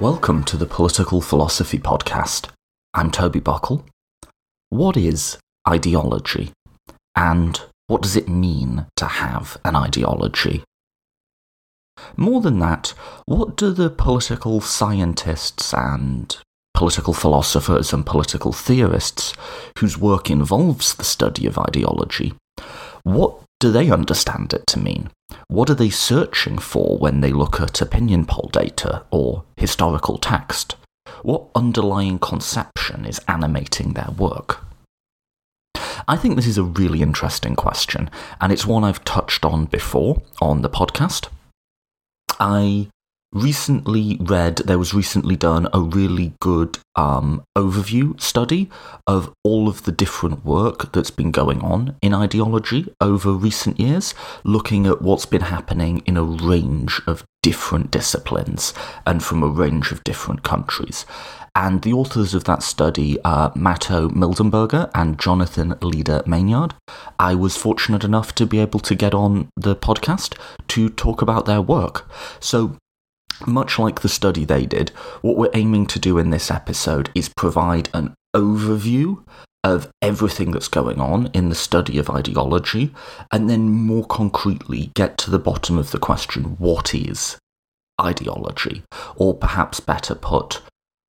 Welcome to the Political Philosophy Podcast. I'm Toby Buckle. What is ideology? And what does it mean to have an ideology? More than that, what do the political scientists and political philosophers and political theorists whose work involves the study of ideology, what do they understand it to mean? What are they searching for when they look at opinion poll data or historical text? What underlying conception is animating their work? I think this is a really interesting question, and it's one I've touched on before on the podcast. I recently read there was recently done a really good um, overview study of all of the different work that's been going on in ideology over recent years looking at what's been happening in a range of different disciplines and from a range of different countries and the authors of that study are Matto Mildenberger and Jonathan Leader Maynard. I was fortunate enough to be able to get on the podcast to talk about their work. So, much like the study they did, what we're aiming to do in this episode is provide an overview of everything that's going on in the study of ideology, and then more concretely get to the bottom of the question what is ideology? Or perhaps better put,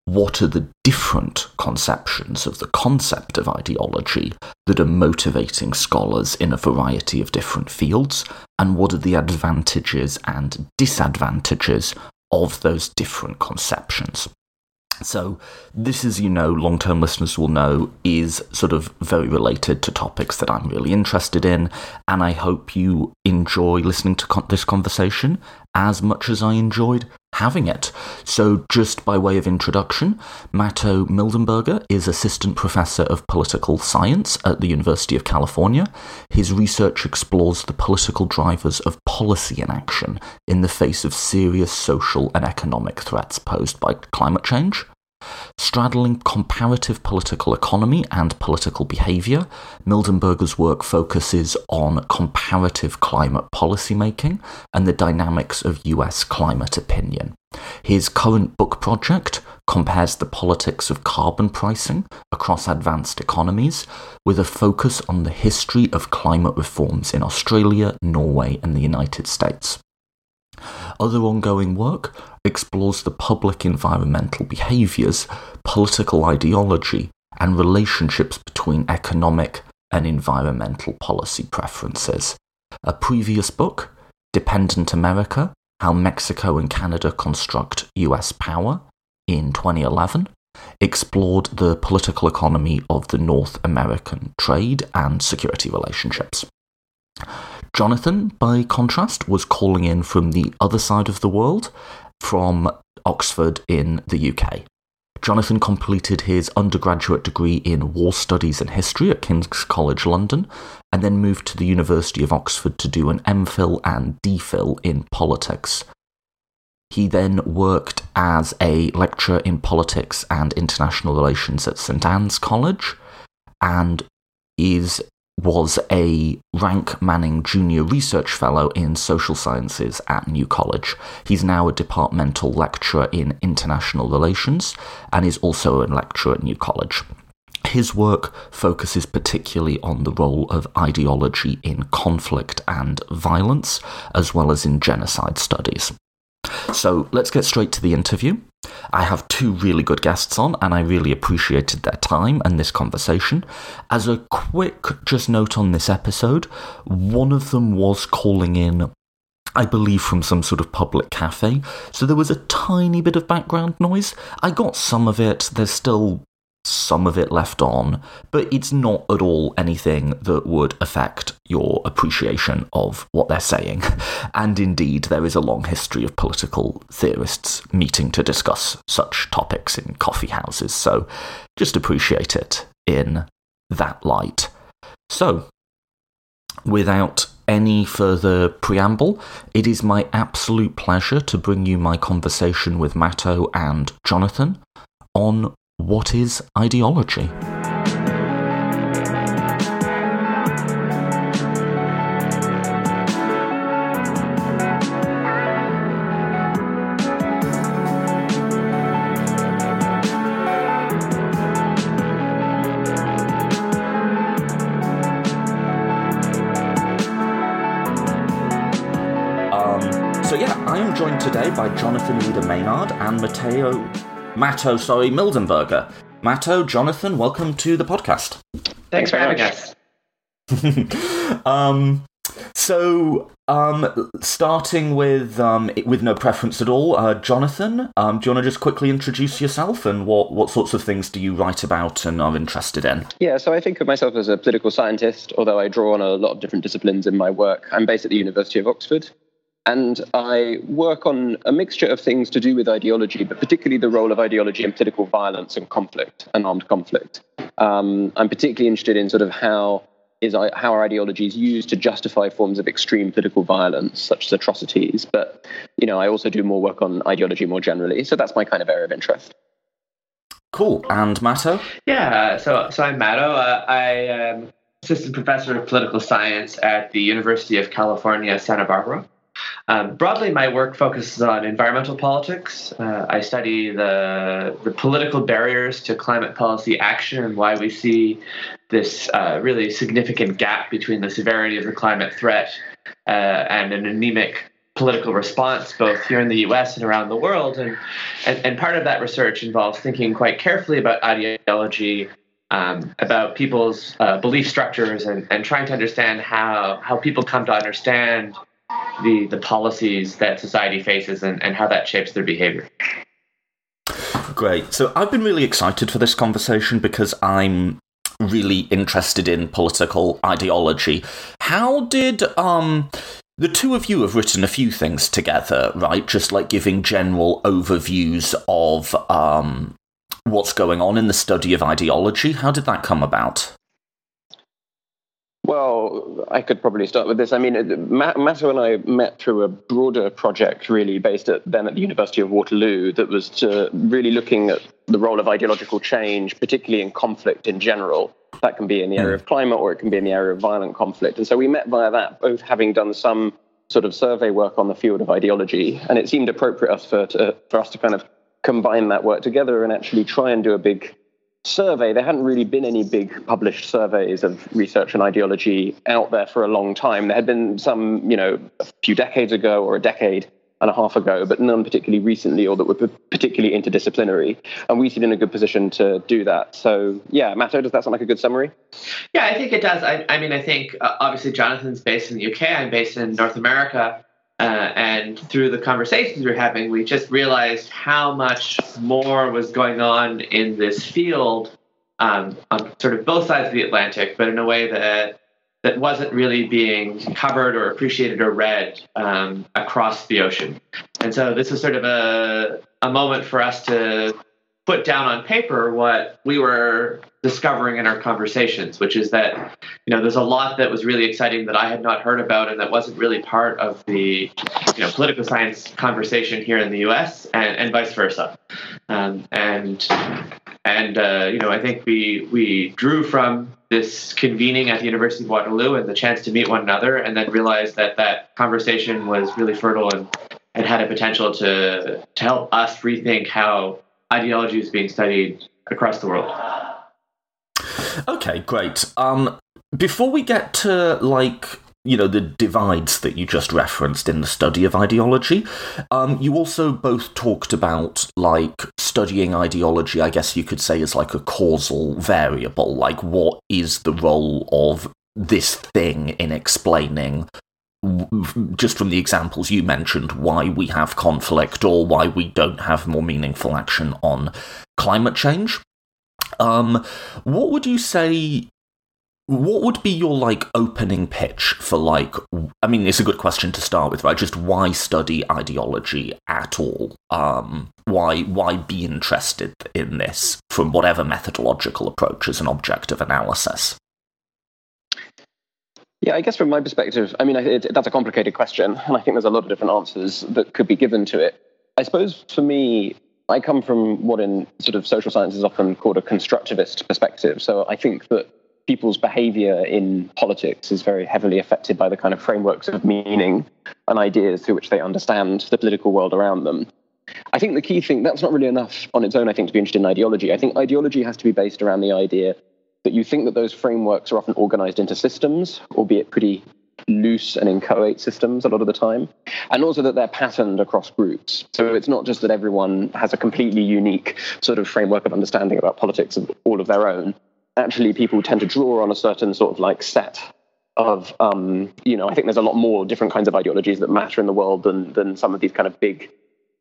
what are the different conceptions of the concept of ideology that are motivating scholars in a variety of different fields, and what are the advantages and disadvantages of those different conceptions. So, this, as you know, long term listeners will know, is sort of very related to topics that I'm really interested in, and I hope you enjoy listening to con- this conversation as much as I enjoyed having it. So, just by way of introduction, Matto Mildenberger is Assistant Professor of Political Science at the University of California. His research explores the political drivers of policy inaction in the face of serious social and economic threats posed by climate change. Straddling comparative political economy and political behaviour, Mildenberger's work focuses on comparative climate policymaking and the dynamics of US climate opinion. His current book project compares the politics of carbon pricing across advanced economies, with a focus on the history of climate reforms in Australia, Norway, and the United States. Other ongoing work explores the public environmental behaviours, political ideology, and relationships between economic and environmental policy preferences. A previous book, Dependent America How Mexico and Canada Construct US Power, in 2011, explored the political economy of the North American trade and security relationships. Jonathan, by contrast, was calling in from the other side of the world, from Oxford in the UK. Jonathan completed his undergraduate degree in War Studies and History at King's College London, and then moved to the University of Oxford to do an MPhil and DPhil in politics. He then worked as a lecturer in politics and international relations at St Anne's College, and is was a Rank Manning Junior Research Fellow in Social Sciences at New College. He's now a departmental lecturer in international relations and is also a lecturer at New College. His work focuses particularly on the role of ideology in conflict and violence, as well as in genocide studies. So let's get straight to the interview. I have two really good guests on, and I really appreciated their time and this conversation. As a quick just note on this episode, one of them was calling in I believe from some sort of public cafe, so there was a tiny bit of background noise. I got some of it, there's still some of it left on, but it's not at all anything that would affect your appreciation of what they're saying. And indeed, there is a long history of political theorists meeting to discuss such topics in coffee houses, so just appreciate it in that light. So, without any further preamble, it is my absolute pleasure to bring you my conversation with Matto and Jonathan on what is ideology? Um, today by Jonathan Leader Maynard and Matteo Matto, sorry, Mildenberger. Matto, Jonathan, welcome to the podcast. Thanks for having us. um, so, um, starting with um, with no preference at all, uh, Jonathan, um, do you want to just quickly introduce yourself and what, what sorts of things do you write about and are interested in? Yeah, so I think of myself as a political scientist, although I draw on a lot of different disciplines in my work. I'm based at the University of Oxford, and I work on a mixture of things to do with ideology, but particularly the role of ideology in political violence and conflict and armed conflict. Um, I'm particularly interested in sort of how is how our ideology is used to justify forms of extreme political violence, such as atrocities. But you know, I also do more work on ideology more generally, so that's my kind of area of interest. Cool. And Matto? Yeah. So, so I'm Matto. Uh, I am assistant professor of political science at the University of California, Santa Barbara. Um, broadly, my work focuses on environmental politics. Uh, I study the, the political barriers to climate policy action and why we see this uh, really significant gap between the severity of the climate threat uh, and an anemic political response, both here in the US and around the world. And, and, and part of that research involves thinking quite carefully about ideology um, about people's uh, belief structures and, and trying to understand how, how people come to understand the the policies that society faces and, and how that shapes their behavior. Great. So I've been really excited for this conversation because I'm really interested in political ideology. How did um the two of you have written a few things together, right? Just like giving general overviews of um what's going on in the study of ideology. How did that come about? Well, I could probably start with this. I mean, Matto and I met through a broader project, really based at, then at the University of Waterloo, that was to really looking at the role of ideological change, particularly in conflict in general. That can be in the area of climate or it can be in the area of violent conflict. And so we met via that, both having done some sort of survey work on the field of ideology, and it seemed appropriate for, to, for us to kind of combine that work together and actually try and do a big survey, there hadn't really been any big published surveys of research and ideology out there for a long time. There had been some, you know, a few decades ago or a decade and a half ago, but none particularly recently or that were particularly interdisciplinary. And we seem in a good position to do that. So, yeah, Matto, does that sound like a good summary? Yeah, I think it does. I, I mean, I think uh, obviously Jonathan's based in the UK, I'm based in North America. Uh, and through the conversations we are having, we just realized how much more was going on in this field um, on sort of both sides of the Atlantic, but in a way that that wasn't really being covered or appreciated or read um, across the ocean. And so this is sort of a, a moment for us to put down on paper what we were discovering in our conversations, which is that you know there's a lot that was really exciting that I had not heard about and that wasn't really part of the you know political science conversation here in the U.S. and, and vice versa. Um, and and uh, you know I think we we drew from this convening at the University of Waterloo and the chance to meet one another, and then realized that that conversation was really fertile and and had a potential to to help us rethink how ideology is being studied across the world. Okay, great. Um, before we get to like you know the divides that you just referenced in the study of ideology um, you also both talked about like studying ideology i guess you could say is like a causal variable like what is the role of this thing in explaining just from the examples you mentioned why we have conflict or why we don't have more meaningful action on climate change um, what would you say? What would be your like opening pitch for like? I mean, it's a good question to start with, right? Just why study ideology at all? Um, why why be interested in this from whatever methodological approach as an objective analysis? Yeah, I guess from my perspective, I mean, it, that's a complicated question, and I think there's a lot of different answers that could be given to it. I suppose for me, I come from what in sort of social science is often called a constructivist perspective. So I think that people's behavior in politics is very heavily affected by the kind of frameworks of meaning and ideas through which they understand the political world around them. I think the key thing, that's not really enough on its own, I think, to be interested in ideology. I think ideology has to be based around the idea that you think that those frameworks are often organized into systems, albeit pretty loose and inchoate systems a lot of the time, and also that they're patterned across groups. So it's not just that everyone has a completely unique sort of framework of understanding about politics of all of their own. Actually, people tend to draw on a certain sort of like set of, um, you know, I think there's a lot more different kinds of ideologies that matter in the world than than some of these kind of big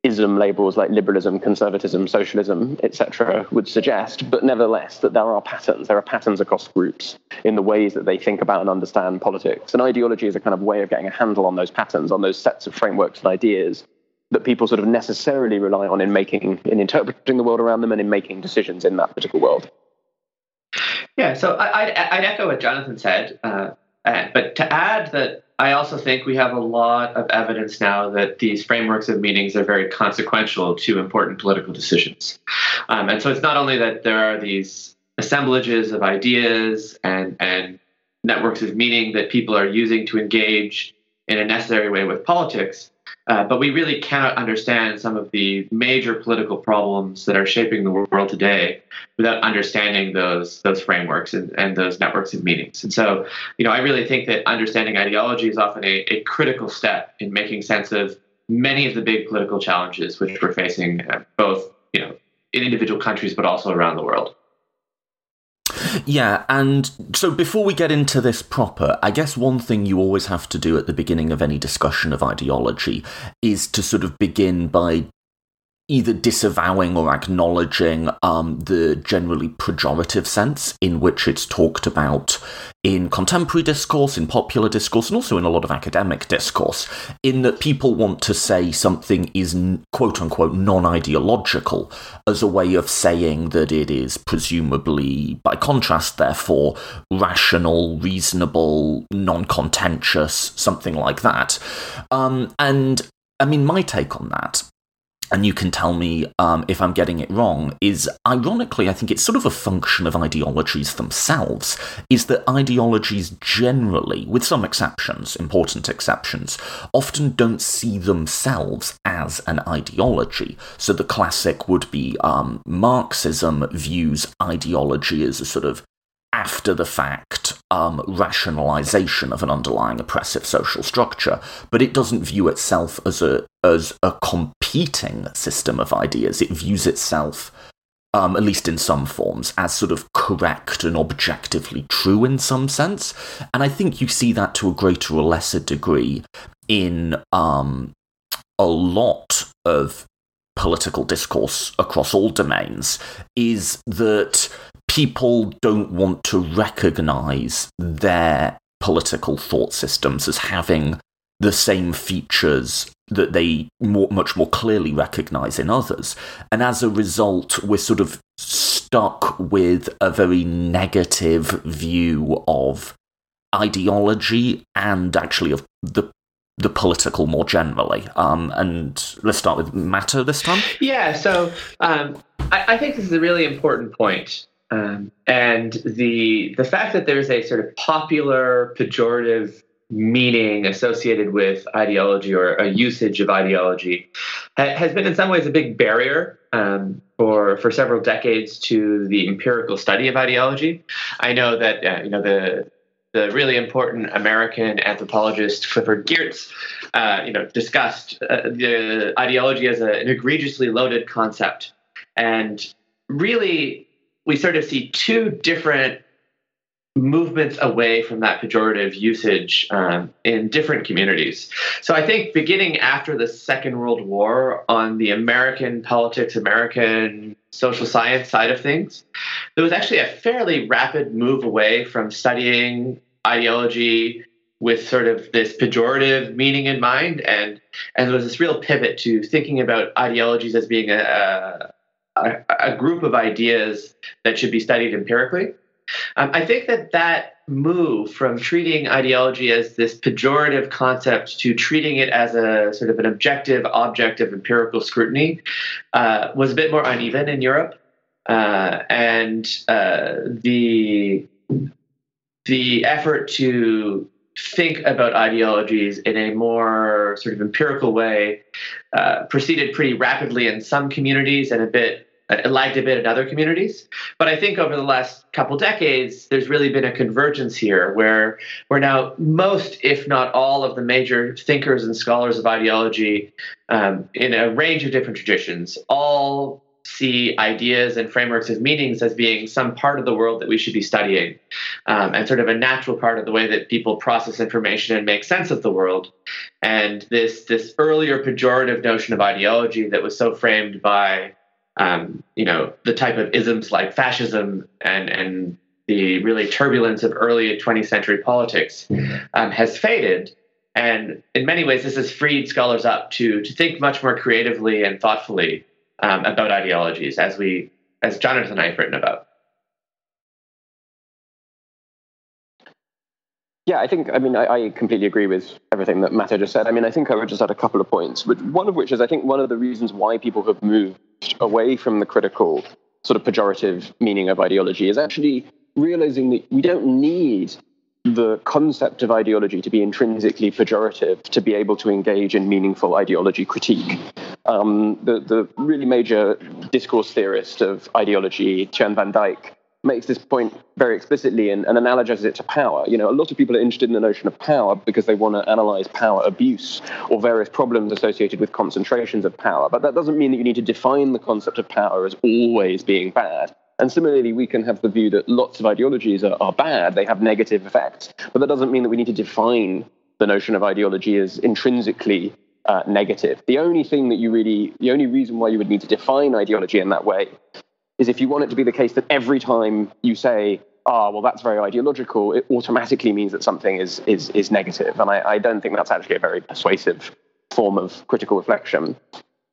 ism labels like liberalism, conservatism, socialism, etc., would suggest, but nevertheless, that there are patterns. There are patterns across groups in the ways that they think about and understand politics. And ideology is a kind of way of getting a handle on those patterns, on those sets of frameworks and ideas that people sort of necessarily rely on in making, in interpreting the world around them and in making decisions in that particular world. Yeah, so I, would echo what Jonathan said, uh, but to add that I also think we have a lot of evidence now that these frameworks of meanings are very consequential to important political decisions. Um, and so it's not only that there are these assemblages of ideas and, and networks of meaning that people are using to engage in a necessary way with politics, uh, but we really cannot understand some of the major political problems that are shaping the world today without understanding those those frameworks and, and those networks of meanings. And so, you know, I really think that understanding ideology is often a, a critical step in making sense of many of the big political challenges which we're facing, uh, both you know in individual countries but also around the world. Yeah, and so before we get into this proper, I guess one thing you always have to do at the beginning of any discussion of ideology is to sort of begin by either disavowing or acknowledging um, the generally pejorative sense in which it's talked about in contemporary discourse, in popular discourse, and also in a lot of academic discourse, in that people want to say something is quote unquote non ideological as a way of saying that it is presumably, by contrast, therefore, rational, reasonable, non contentious, something like that. Um, and I mean, my take on that and you can tell me um, if I'm getting it wrong, is ironically, I think it's sort of a function of ideologies themselves, is that ideologies generally, with some exceptions, important exceptions, often don't see themselves as an ideology. So the classic would be um, Marxism views ideology as a sort of after the fact um, rationalization of an underlying oppressive social structure, but it doesn't view itself as a as a competing system of ideas. It views itself, um, at least in some forms, as sort of correct and objectively true in some sense. And I think you see that to a greater or lesser degree in um, a lot of political discourse across all domains. Is that people don't want to recognize their political thought systems as having the same features that they more, much more clearly recognize in others. And as a result, we're sort of stuck with a very negative view of ideology and actually of the the political more generally. Um, and let's start with Matto this time. Yeah, so um, I, I, think this is a really important point. Um, and the the fact that there's a sort of popular pejorative meaning associated with ideology or a usage of ideology ha- has been in some ways a big barrier um, for for several decades to the empirical study of ideology. I know that uh, you know the the really important American anthropologist Clifford Geertz, uh, you know, discussed uh, the ideology as a, an egregiously loaded concept, and really we sort of see two different movements away from that pejorative usage um, in different communities. So I think beginning after the Second World War on the American politics, American social science side of things, there was actually a fairly rapid move away from studying ideology with sort of this pejorative meaning in mind and and there was this real pivot to thinking about ideologies as being a, a, a group of ideas that should be studied empirically. Um, I think that that move from treating ideology as this pejorative concept to treating it as a sort of an objective object of empirical scrutiny uh, was a bit more uneven in Europe. Uh, and uh, the the effort to think about ideologies in a more sort of empirical way uh, proceeded pretty rapidly in some communities and a bit it lagged a bit in other communities. But I think over the last couple decades, there's really been a convergence here where where now most, if not all, of the major thinkers and scholars of ideology um, in a range of different traditions all see ideas and frameworks of meanings as being some part of the world that we should be studying um, and sort of a natural part of the way that people process information and make sense of the world and this this earlier pejorative notion of ideology that was so framed by um, you know the type of isms like fascism and and the really turbulence of early 20th century politics um, has faded and in many ways this has freed scholars up to to think much more creatively and thoughtfully um, about ideologies, as we, as Jonathan and I have written about. Yeah, I think, I mean, I, I, completely agree with everything that Matt just said. I mean, I think I would just add a couple of points, but one of which is I think one of the reasons why people have moved away from the critical, sort of pejorative meaning of ideology is actually realizing that we don't need the concept of ideology to be intrinsically pejorative to be able to engage in meaningful ideology critique. Um, the, the really major discourse theorist of ideology, Teun van Dijk, makes this point very explicitly and, and, analogizes it to power. You know, a lot of people are interested in the notion of power because they want to analyze power abuse or various problems associated with concentrations of power. But that doesn't mean that you need to define the concept of power as always being bad. And similarly, we can have the view that lots of ideologies are, are bad, they have negative effects. But that doesn't mean that we need to define the notion of ideology as intrinsically uh, negative. The only thing that you really, the only reason why you would need to define ideology in that way is if you want it to be the case that every time you say, ah, oh, well, that's very ideological, it automatically means that something is, is, is negative. And I, I don't think that's actually a very persuasive form of critical reflection.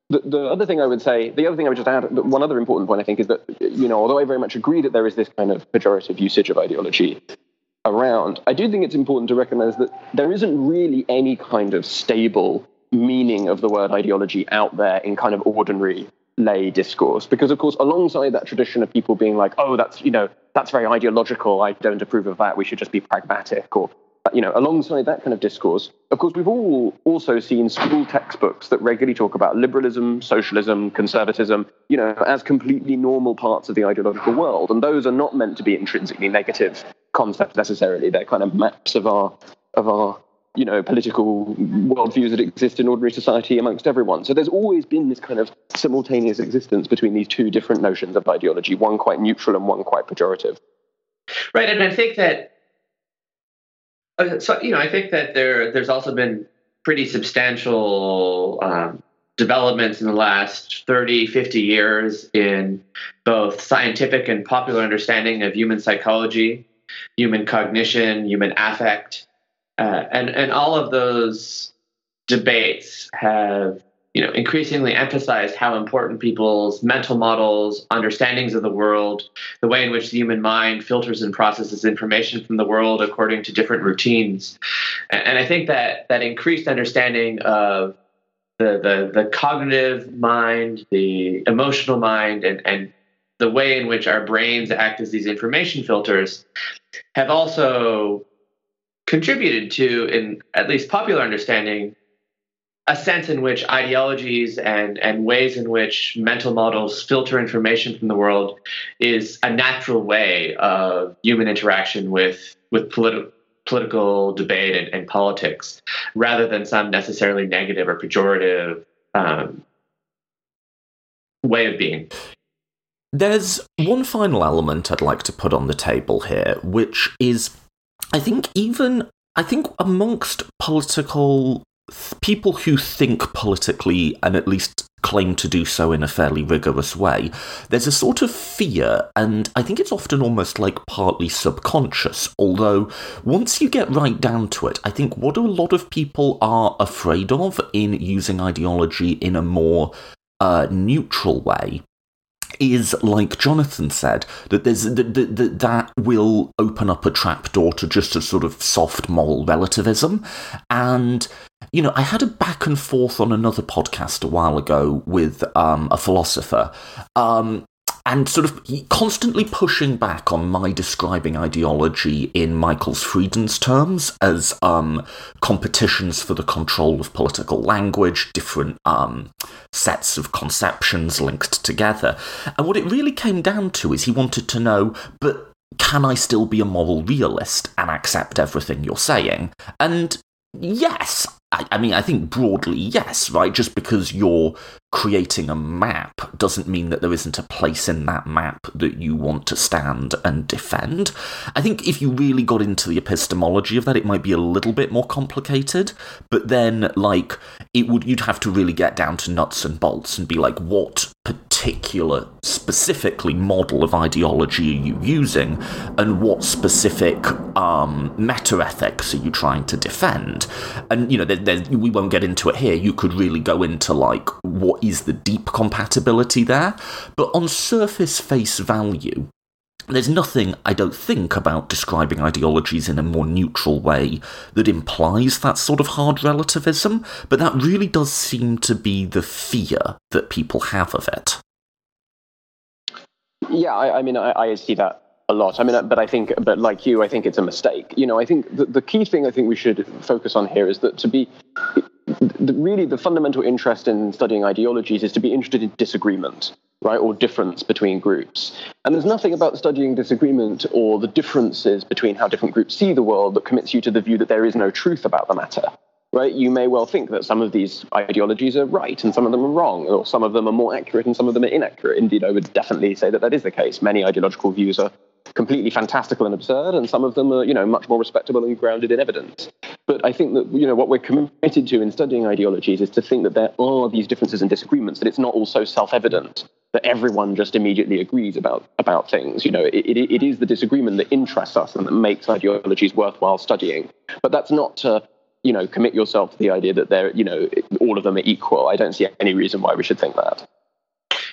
The, the, other thing I would say, the other thing I would just add, one other important point I think is that, you know, although I very much agree that there is this kind of pejorative usage of ideology around, I do think it's important to recognize that there isn't really any kind of stable meaning of the word ideology out there in kind of ordinary lay discourse. Because, of course, alongside that tradition of people being like, oh, that's, you know, that's very ideological, I don't approve of that, we should just be pragmatic, or you know, alongside that kind of discourse, of course, we've all also seen school textbooks that regularly talk about liberalism, socialism, conservatism, you know, as completely normal parts of the ideological world. And those are not meant to be intrinsically negative concepts necessarily. They're kind of maps of our of our you know political worldviews that exist in ordinary society amongst everyone. So there's always been this kind of simultaneous existence between these two different notions of ideology, one quite neutral and one quite pejorative. Right, and I think that uh, so you know, I think that there there's also been pretty substantial um, developments in the last 30, 50 years in both scientific and popular understanding of human psychology, human cognition, human affect, uh, and and all of those debates have you know, increasingly emphasized how important people's mental models, understandings of the world, the way in which the human mind filters and processes information from the world according to different routines. And, and I think that that increased understanding of the, the, the cognitive mind, the emotional mind, and, and the way in which our brains act as these information filters have also contributed to, in at least popular understanding, a sense in which ideologies and, and ways in which mental models filter information from the world is a natural way of human interaction with, with politi- political debate and, and, politics, rather than some necessarily negative or pejorative um, way of being. There's one final element I'd like to put on the table here, which is, I think, even I think amongst political people who think politically and at least claim to do so in a fairly rigorous way, there's a sort of fear, and I think it's often almost like partly subconscious. Although, once you get right down to it, I think what a lot of people are afraid of in using ideology in a more uh, neutral way is like Jonathan said that there's that, that that will open up a trapdoor to just a sort of soft moral relativism, and you know I had a back and forth on another podcast a while ago with um, a philosopher. Um, and sort of constantly pushing back on my describing ideology in Michael's Freeden's terms as um, competitions for the control of political language, different um, sets of conceptions linked together. And what it really came down to is he wanted to know, but can I still be a moral realist and accept everything you're saying? And yes, I, I mean, I think broadly, yes, right? Just because you're creating a map doesn't mean that there isn't a place in that map that you want to stand and defend. I think if you really got into the epistemology of that, it might be a little bit more complicated. But then, like, it would you'd have to really get down to nuts and bolts and be like, what particular, specifically model of ideology are you using, and what specific um, meta ethics are you trying to defend? And you know, there, there, we won't get into it here. You could really go into like what is the deep compatibility there, but on surface face value, there's nothing, I don't think, about describing ideologies in a more neutral way that implies that sort of hard relativism, but that really does seem to be the fear that people have of it. Yeah, I, I mean, I, I, see that a lot. I mean, but I think, but like you, I think it's a mistake. You know, I think the, the key thing I think we should focus on here is that to be the, really the fundamental interest in studying ideologies is to be interested in disagreement, right, or difference between groups. And there's nothing about studying disagreement or the differences between how different groups see the world that commits you to the view that there is no truth about the matter. Right? You may well think that some of these ideologies are right and some of them are wrong, or some of them are more accurate and some of them are inaccurate. Indeed, I would definitely say that that is the case. Many ideological views are completely fantastical and absurd, and some of them are, you know, much more respectable and grounded in evidence. But I think that, you know, what we're committed to in studying ideologies is to think that there are these differences and disagreements, that it's not all so self-evident that everyone just immediately agrees about about things. You know, it, it, it is the disagreement that interests us and that makes ideologies worthwhile studying. But that's not to you know commit yourself to the idea that they're you know all of them are equal. I don't see any reason why we should think that.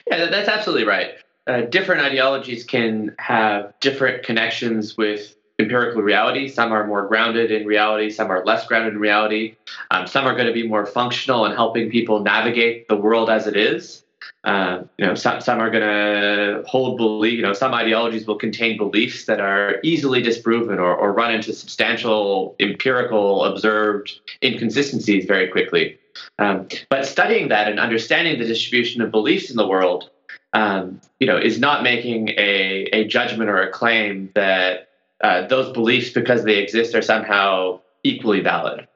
Yeah, that's absolutely right uh, different ideologies can have different connections with empirical reality. Some are more grounded in reality, some are less grounded in reality. Um, some are going to be more functional in helping people navigate the world as it is. Uh, you know, some, some are going to hold belief. You know, some ideologies will contain beliefs that are easily disproven or, or run into substantial empirical observed inconsistencies very quickly. Um, but studying that and understanding the distribution of beliefs in the world um, you know, is not making a, a judgment or a claim that uh, those beliefs, because they exist, are somehow equally valid.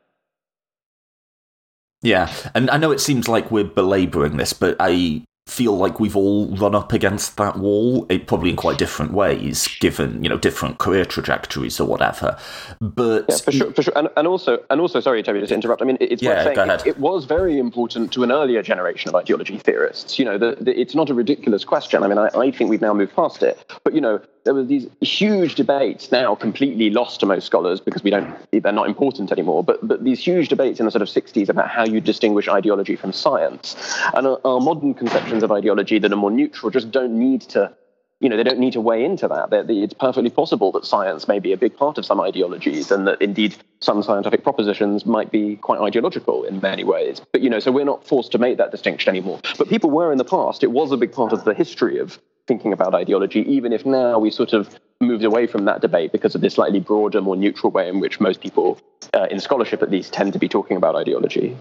Yeah, and I know it seems like we're belaboring this, but I feel like we've all run up against that wall, it, probably in quite different ways, given you know different career trajectories or whatever. But yeah, for sure, for sure. And, and also, and also, sorry, Toby, to interrupt. I mean, it's yeah, saying it, it, was very important to an earlier generation of ideology theorists. You know, the, the, it's not a ridiculous question. I mean, I, I think we've now moved past it. But you know, there were these huge debates now completely lost to most scholars because we don't they're not important anymore but but these huge debates in the sort of 60s about how you distinguish ideology from science. And our, our modern conceptions of ideology that are more neutral just don't need to you know they don't need to weigh into that. They're, it's perfectly possible that science may be a big part of some ideologies and that indeed some scientific propositions might be quite ideological in many ways. But you know so we're not forced to make that distinction anymore. But people were in the past. It was a big part of the history of thinking about ideology, even if now we sort of moved away from that debate because of this slightly broader, more neutral way in which most people, uh, in scholarship at least, tend to be talking about ideology.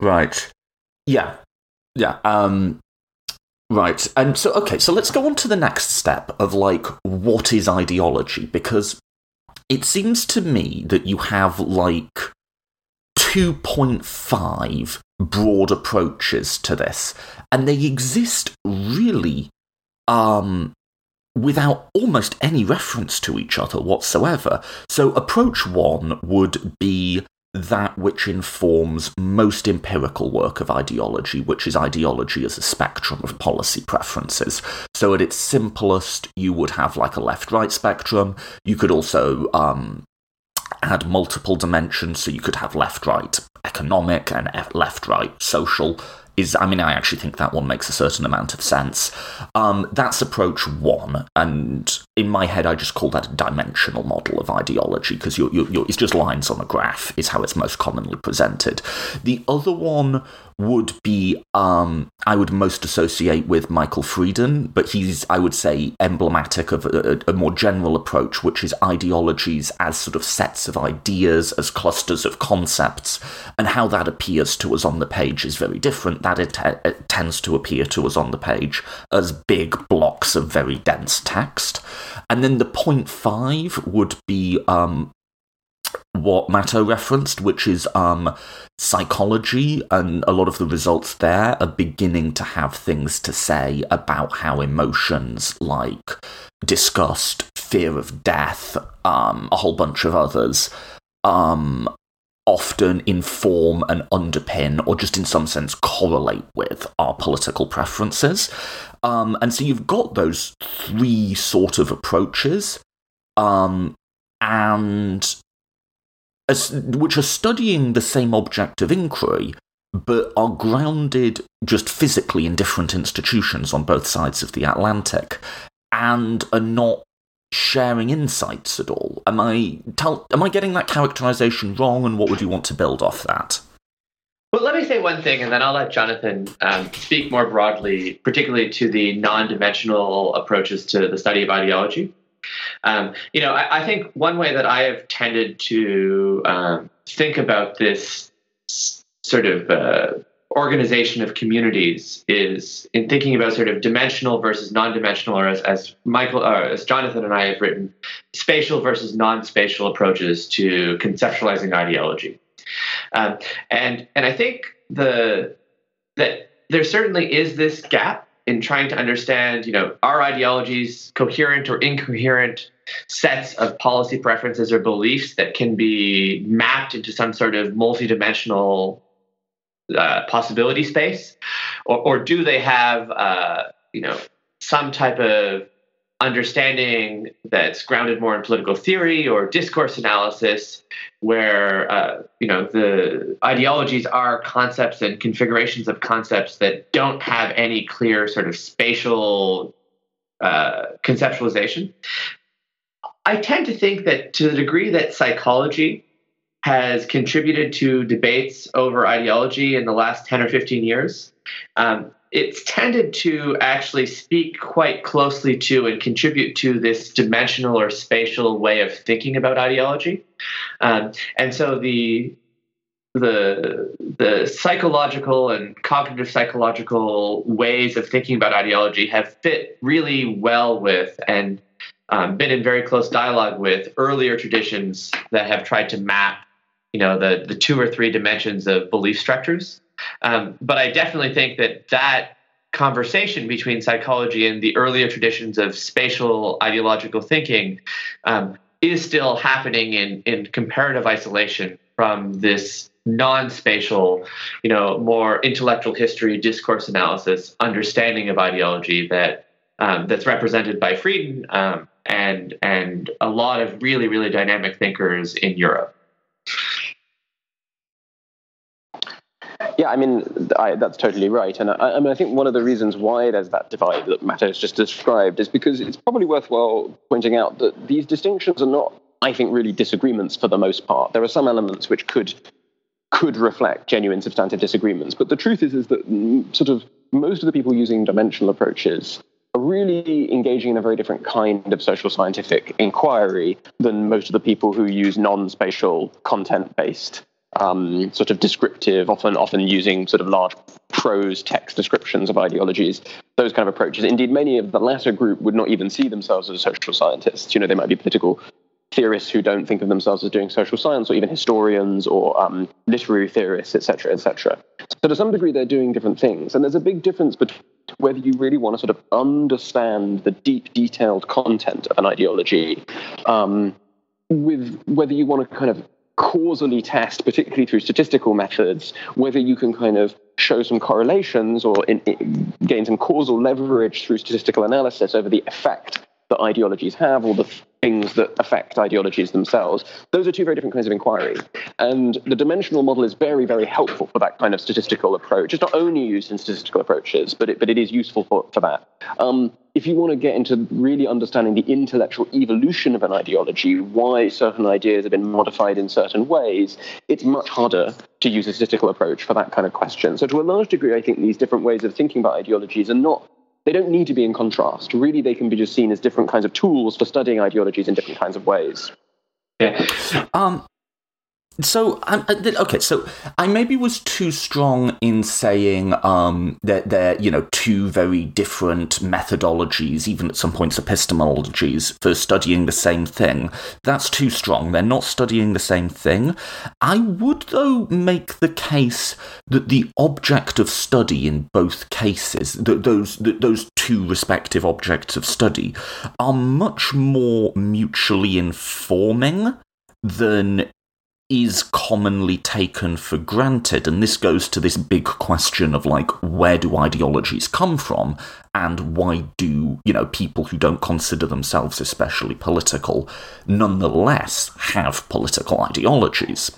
Right. Yeah. Yeah. Um, right. And so, okay, so let's go on to the next step of like, what is ideology? Because it seems to me that you have like 2.5 broad approaches to this, and they exist really um, without almost any reference to each other whatsoever. So, approach one would be that which informs most empirical work of ideology, which is ideology as a spectrum of policy preferences. So, at its simplest, you would have like a left right spectrum. You could also um, add multiple dimensions, so you could have left right economic and left right social. Is I mean, I actually think that one makes a certain amount of sense. Um, that's approach one, and in my head, I just call that a dimensional model of ideology because you're, you're, you're, it's just lines on a graph, is how it's most commonly presented. The other one would be um, I would most associate with Michael Freeden, but he's I would say emblematic of a, a, more general approach, which is ideologies as sort of sets of ideas, as clusters of concepts, and how that appears to us on the page is very different. That it, it tends to appear to us on the page as big blocks of very dense text, and then the point five would be um, what Matto referenced, which is um, psychology, and a lot of the results there are beginning to have things to say about how emotions like disgust, fear of death, um, a whole bunch of others, um, often inform and underpin, or just in some sense correlate with our political preferences. Um, and so you've got those three sort of approaches. Um, and as, which are studying the same object of inquiry, but are grounded just physically in different institutions on both sides of the Atlantic, and are not sharing insights at all. Am I tell, am I getting that characterization wrong? And what would you want to build off that? Well, let me say one thing, and then I'll let Jonathan um, speak more broadly, particularly to the non-dimensional approaches to the study of ideology. Um, you know, I, I, think one way that I have tended to um, think about this sort of uh, organization of communities is in thinking about sort of dimensional versus non-dimensional, or as, as Michael, or uh, as Jonathan and I have written, spatial versus non-spatial approaches to conceptualizing ideology. Um, and and I think the that there certainly is this gap in trying to understand, you know, our ideologies coherent or incoherent sets of policy preferences or beliefs that can be mapped into some sort of multidimensional uh, possibility space, or, or do they have, uh, you know, some type of understanding that's grounded more in political theory or discourse analysis where uh, you know the ideologies are concepts and configurations of concepts that don't have any clear sort of spatial uh, conceptualization. I tend to think that to the degree that psychology has contributed to debates over ideology in the last 10 or 15 years um, it's tended to actually speak quite closely to and contribute to this dimensional or spatial way of thinking about ideology. Um, and so the the the psychological and cognitive psychological ways of thinking about ideology have fit really well with and um, been in very close dialogue with earlier traditions that have tried to map you know the the two or three dimensions of belief structures um, but I definitely think that that conversation between psychology and the earlier traditions of spatial ideological thinking um, is still happening in, in comparative isolation from this non-spatial, you know, more intellectual history, discourse analysis, understanding of ideology that um, that's represented by Freeden um, and and a lot of really really dynamic thinkers in Europe. Yeah, I mean, I, that's totally right. And I, I, mean, I think one of the reasons why there's that divide that Matt has just described is because it's probably worthwhile pointing out that these distinctions are not, I think, really disagreements for the most part. There are some elements which could could reflect genuine substantive disagreements. But the truth is, is that sort of most of the people using dimensional approaches are really engaging in a very different kind of social scientific inquiry than most of the people who use non-spatial content-based um, sort of descriptive, often often using sort of large prose text descriptions of ideologies, those kind of approaches. Indeed, many of the latter group would not even see themselves as social scientists. You know, they might be political theorists who don't think of themselves as doing social science, or even historians or um, literary theorists, etc., etc. So to some degree, they're doing different things, and there's a big difference between whether you really want to sort of understand the deep, detailed content of an ideology, um, with whether you want to kind of causally test, particularly through statistical methods, whether you can kind of show some correlations or in, in, gain some causal leverage through statistical analysis over the effect that ideologies have or the things that affect ideologies themselves. Those are two very different kinds of inquiry. And the dimensional model is very, very helpful for that kind of statistical approach. It's not only used in statistical approaches, but it, but it is useful for, for that. Um, if you want to get into really understanding the intellectual evolution of an ideology, why certain ideas have been modified in certain ways, it's much harder to use a statistical approach for that kind of question. So, to a large degree, I think these different ways of thinking about ideologies are not they don't need to be in contrast. Really, they can be just seen as different kinds of tools for studying ideologies in different kinds of ways. Yeah. Um, so um, okay, so I maybe was too strong in saying um, that they're you know two very different methodologies, even at some points epistemologies for studying the same thing. That's too strong. They're not studying the same thing. I would though make the case that the object of study in both cases, that those that those two respective objects of study, are much more mutually informing than is commonly taken for granted. And this goes to this big question of like, where do ideologies come from? And why do, you know, people who don't consider themselves especially political nonetheless have political ideologies?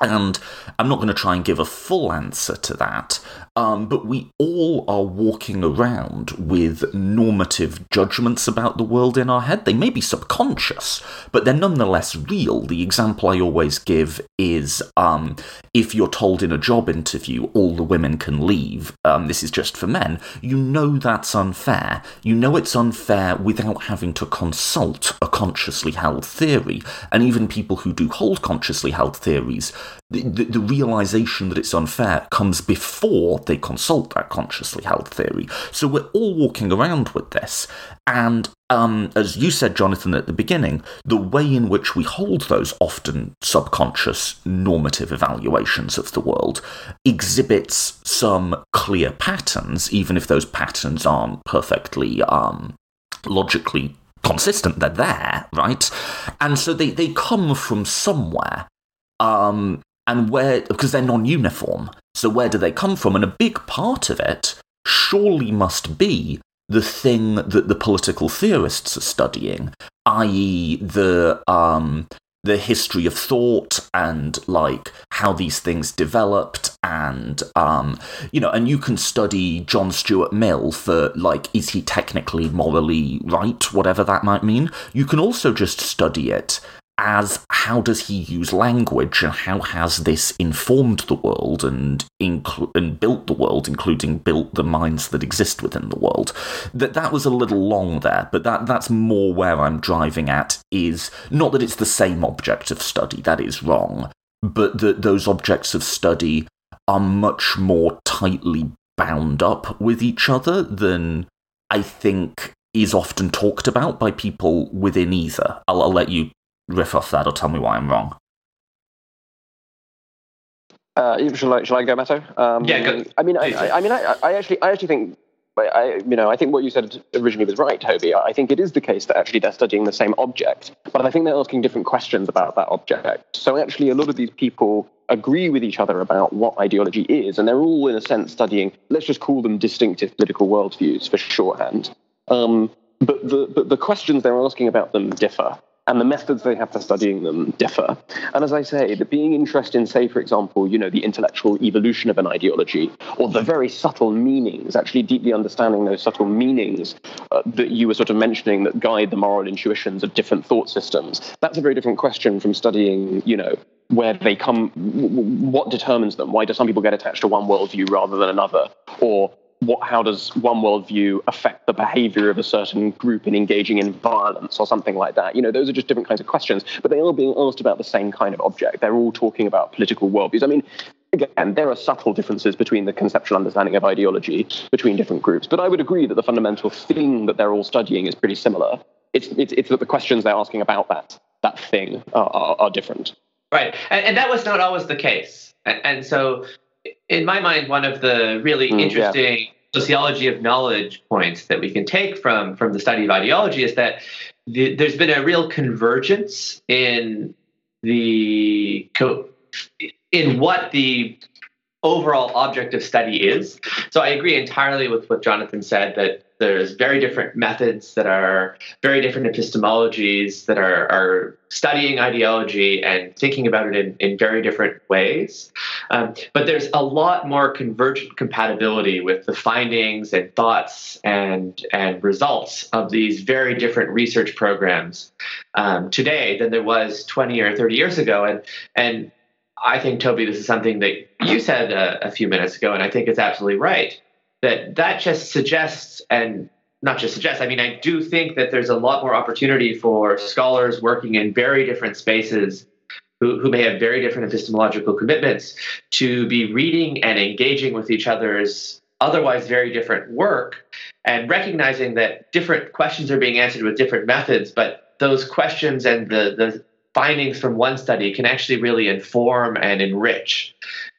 And I'm not going to try and give a full answer to that, um, but we all are walking around with normative judgments about the world in our head. They may be subconscious, but they're nonetheless real. The example I always give is um, if you're told in a job interview all the women can leave, um, this is just for men, you know that's unfair. You know it's unfair without having to consult a consciously held theory. And even people who do hold consciously held theories the, the, realization that it's unfair comes before they consult that consciously held theory. So we're all walking around with this. And um, as you said, Jonathan, at the beginning, the way in which we hold those often subconscious normative evaluations of the world exhibits some clear patterns, even if those patterns aren't perfectly um, logically consistent. They're there, right? And so they, they come from somewhere. Um, and where because they're non-uniform. So where do they come from? And a big part of it surely must be the thing that the political theorists are studying, i.e., the um, the history of thought and like how these things developed and um, you know and you can study john stuart mill for like is he technically morally right whatever that might mean you can also just study it as how does he use language and how has this informed the world and incl- and built the world including built the minds that exist within the world that that was a little long there but that that's more where I'm driving at is not that it's the same object of study that is wrong but that those objects of study are much more tightly bound up with each other than I think is often talked about by people within either. I'll, I'll let you riff off that or tell me why I'm wrong. Uh, shall I? Shall I go, Matto? Um, yeah, go. I mean, I, I, I, mean, I, I actually, I actually think, I, you know, I think what you said originally was right, Toby. I think it is the case that actually they're studying the same object, but I think they're asking different questions about that object. So actually, a lot of these people agree with each other about what ideology is, and they're all, in a sense, studying. Let's just call them distinctive political worldviews for shorthand. Um, but the, but the questions they're asking about them differ and the methods they have for studying them differ. And as I say, the being interested in, say, for example, you know, the intellectual evolution of an ideology or the very subtle meanings, actually deeply understanding those subtle meanings uh, that you were sort of mentioning that guide the moral intuitions of different thought systems, that's a very different question from studying, you know, where they come, what determines them? Why do some people get attached to one worldview rather than another? Or what, how does one worldview affect the behavior of a certain group in engaging in violence or something like that? You know, those are just different kinds of questions, but they are being asked about the same kind of object. They're all talking about political worldviews. I mean, again, there are subtle differences between the conceptual understanding of ideology between different groups, but I would agree that the fundamental thing that they're all studying is pretty similar. It's, it's, it's that the questions they're asking about that, that thing are, are, are different. Right. And, and, that was not always the case. And, and so in my mind, one of the really mm, interesting. Sociology of knowledge points that we can take from from the study of ideology is that the, there's been a real convergence in the in what the overall object of study is. So I agree entirely with what Jonathan said that there's very different methods that are very different epistemologies that are, are studying ideology and thinking about it in, in very different ways. Um, but there's a lot more convergent compatibility with the findings and thoughts and, and results of these very different research programs um, today than there was 20 or 30 years ago. And, and I think, Toby, this is something that you said a, a few minutes ago, and I think it's absolutely right that that just suggests and not just suggests, I mean, I do think that there's a lot more opportunity for scholars working in very different spaces who, who may have very different epistemological commitments to be reading and engaging with each other's otherwise very different work and recognizing that different questions are being answered with different methods, but those questions and the, the findings from one study can actually really inform and enrich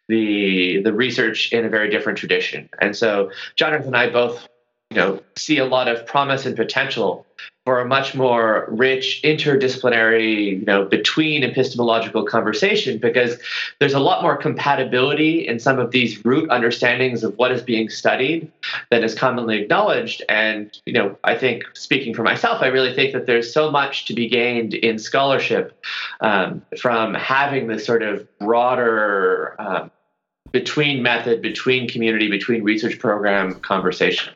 the the research in a very different tradition. And so Jonathan and I both, you know, see a lot of promise and potential for a much more rich interdisciplinary, you know, between epistemological conversation because there's a lot more compatibility in some of these root understandings of what is being studied than is commonly acknowledged. And, you know, I think speaking for myself, I really think that there's so much to be gained in scholarship um, from having this sort of broader um, between method, between community, between research program conversation.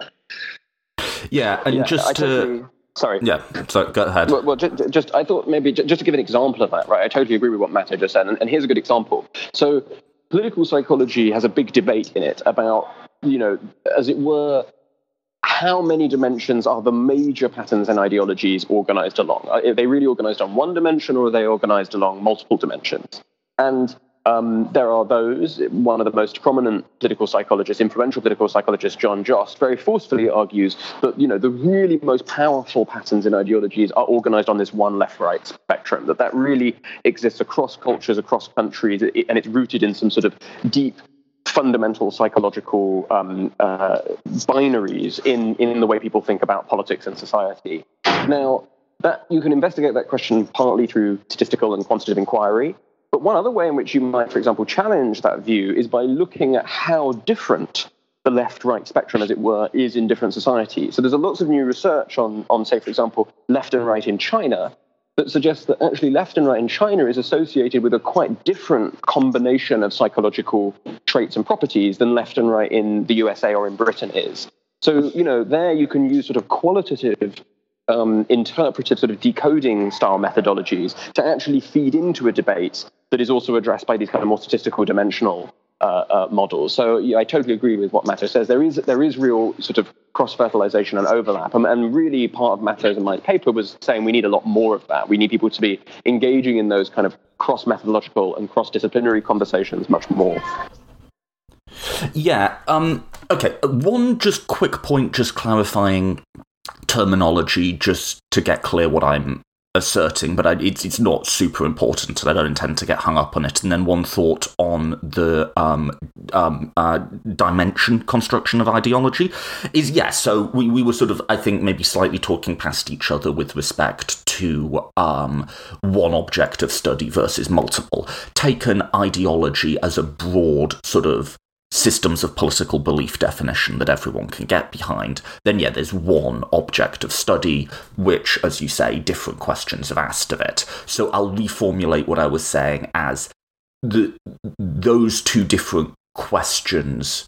Yeah, and Yeah, just I to totally- sorry. yeah, so go ahead. Well, well just, just I thought maybe ju- just to give an example of that, right? I totally agree with what Matt just said, and, and here's a good example. So, political psychology has a big debate in it about, you know, as it were, how many dimensions are the major patterns and ideologies organized along? Uh, are they really organized on one dimension, or are they organized along multiple dimensions? And um, there are those. One of the most prominent political psychologists, influential political psychologist John Jost, very forcefully argues that you know the really most powerful patterns in ideologies are organized on this one left-right spectrum. That that really exists across cultures, across countries, and it's rooted in some sort of deep fundamental psychological um, uh, binaries in, in the way people think about politics and society. Now, that you can investigate that question partly through statistical and quantitative inquiry, but one other way in which you might, for example, challenge that view is by looking at how different the left-right spectrum, as it were, is in different societies. So there's a lots of new research on, on, say, for example, left and right in China that suggests that actually left and right in China is associated with a quite different combination of psychological traits and properties than left and right in the USA or in Britain is. So, you know, there you can use sort of qualitative um, interpretive sort of decoding style methodologies to actually feed into a debate that is also addressed by these kind of more statistical dimensional uh, uh, models. So yeah, I totally agree with what Matto says. There is there is real sort of cross fertilization and overlap, and, and really part of Matto's and my paper was saying we need a lot more of that. We need people to be engaging in those kind of cross methodological and cross disciplinary conversations much more. Yeah. Um, okay. One just quick point, just clarifying terminology, just to get clear what I'm asserting, but I, it's it's not super important, and I don't intend to get hung up on it. And then one thought on the um, um, uh, dimension construction of ideology is yes. So we, we were sort of I think maybe slightly talking past each other with respect to um, one object of study versus multiple. Taken ideology as a broad sort of systems of political belief definition that everyone can get behind, then yeah, there's one object of study, which, as you say, different questions have asked of it. So I'll reformulate what I was saying as the those two different questions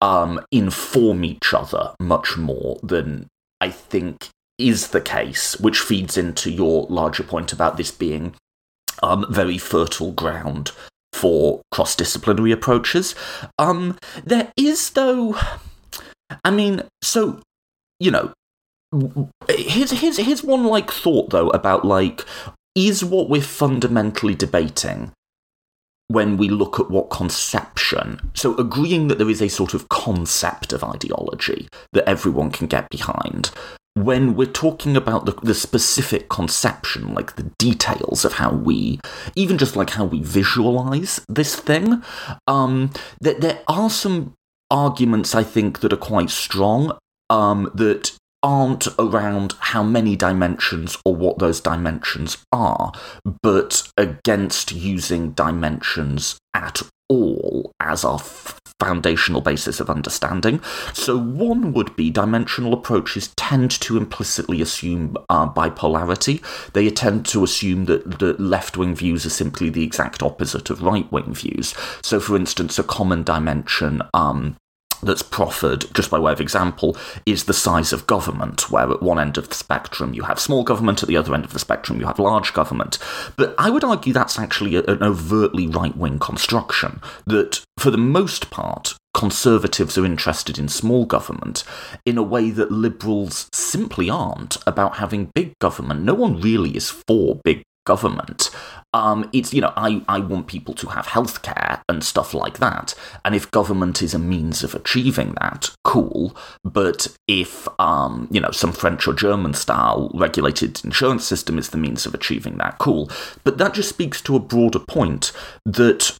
um, inform each other much more than I think is the case, which feeds into your larger point about this being um, very fertile ground for cross disciplinary approaches. Um, there is, though, I mean, so, you know, here's, here's, here's one like thought, though, about like, is what we're fundamentally debating when we look at what conception, so agreeing that there is a sort of concept of ideology that everyone can get behind, when we're talking about the, the specific conception, like the details of how we, even just like how we visualize this thing, um, that there are some arguments I think that are quite strong um, that aren't around how many dimensions or what those dimensions are, but against using dimensions at all as our f- foundational basis of understanding. So, one would be dimensional approaches tend to implicitly assume uh, bipolarity. They tend to assume that the left wing views are simply the exact opposite of right wing views. So, for instance, a common dimension um, that's proffered, just by way of example, is the size of government, where at one end of the spectrum you have small government, at the other end of the spectrum you have large government. But I would argue that's actually an overtly right wing construction, that for the most part, conservatives are interested in small government in a way that liberals simply aren't about having big government. No one really is for big government. Um, it's you know I, I want people to have healthcare and stuff like that, and if government is a means of achieving that, cool. But if um, you know some French or German style regulated insurance system is the means of achieving that, cool. But that just speaks to a broader point that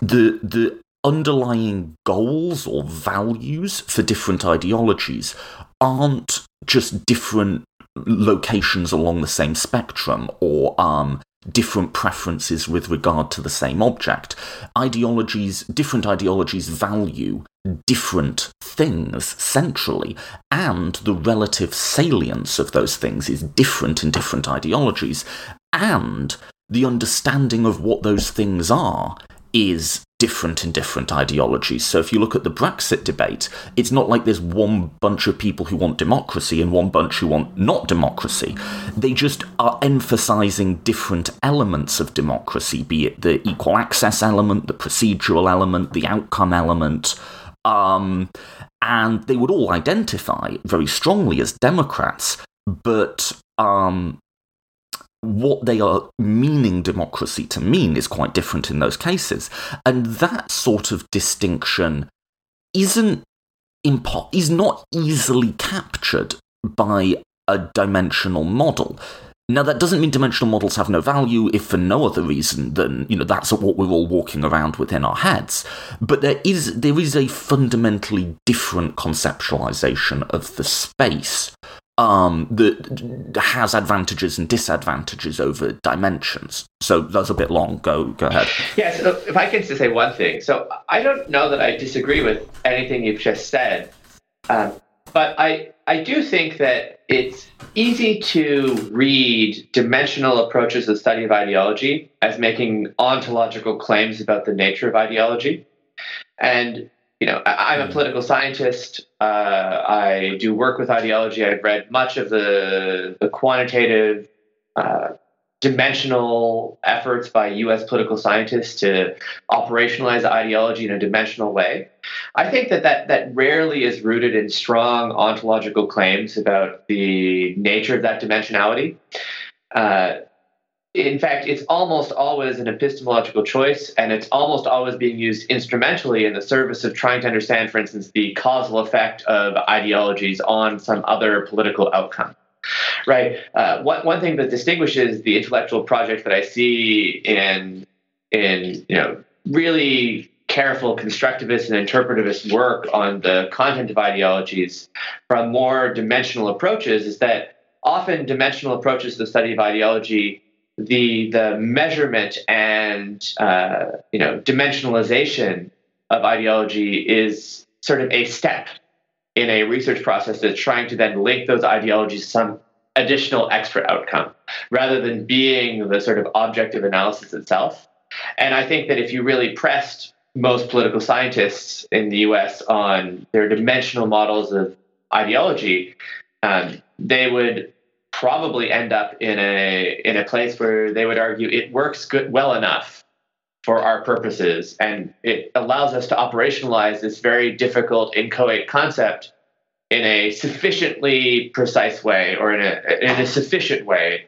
the the underlying goals or values for different ideologies aren't just different locations along the same spectrum or um, different preferences with regard to the same object. Ideologies, different ideologies value different things centrally, and the relative salience of those things is different in different ideologies, and the understanding of what those things are is different in different ideologies. So if you look at the Brexit debate, it's not like there's one bunch of people who want democracy and one bunch who want not democracy. They just are emphasizing different elements of democracy, be it the equal access element, the procedural element, the outcome element. Um, and they would all identify very strongly as Democrats, but um, what they are meaning democracy to mean is quite different in those cases. And that sort of distinction isn't impo- is not easily captured by a dimensional model. Now that doesn't mean dimensional models have no value if for no other reason than, you know, that's what we're all walking around with in our heads. But there is there is a fundamentally different conceptualization of the space um, that has advantages and disadvantages over dimensions. So that's a bit long. Go go ahead. Yeah, so if I can just say one thing. So I don't know that I disagree with anything you've just said, um, but I I do think that it's easy to read dimensional approaches to the study of ideology as making ontological claims about the nature of ideology. And you know, I, am a political scientist. Uh, I do work with ideology. I've read much of the the quantitative, uh, dimensional efforts by U.S. political scientists to operationalize ideology in a dimensional way. I think that that that rarely is rooted in strong ontological claims about the nature of that dimensionality. Uh, in fact, it's almost always an epistemological choice, and it's almost always being used instrumentally in the service of trying to understand, for instance, the causal effect of ideologies on some other political outcome. Right. Uh, one one thing that distinguishes the intellectual project that I see in in you know really careful constructivist and interpretivist work on the content of ideologies from more dimensional approaches is that often dimensional approaches to the study of ideology the the measurement and uh, you know dimensionalization of ideology is sort of a step in a research process that's trying to then link those ideologies to some additional extra outcome rather than being the sort of objective analysis itself. And I think that if you really pressed most political scientists in the US on their dimensional models of ideology, um, they would probably end up in a in a place where they would argue it works good well enough for our purposes and it allows us to operationalize this very difficult inchoate concept in a sufficiently precise way or in a in a sufficient way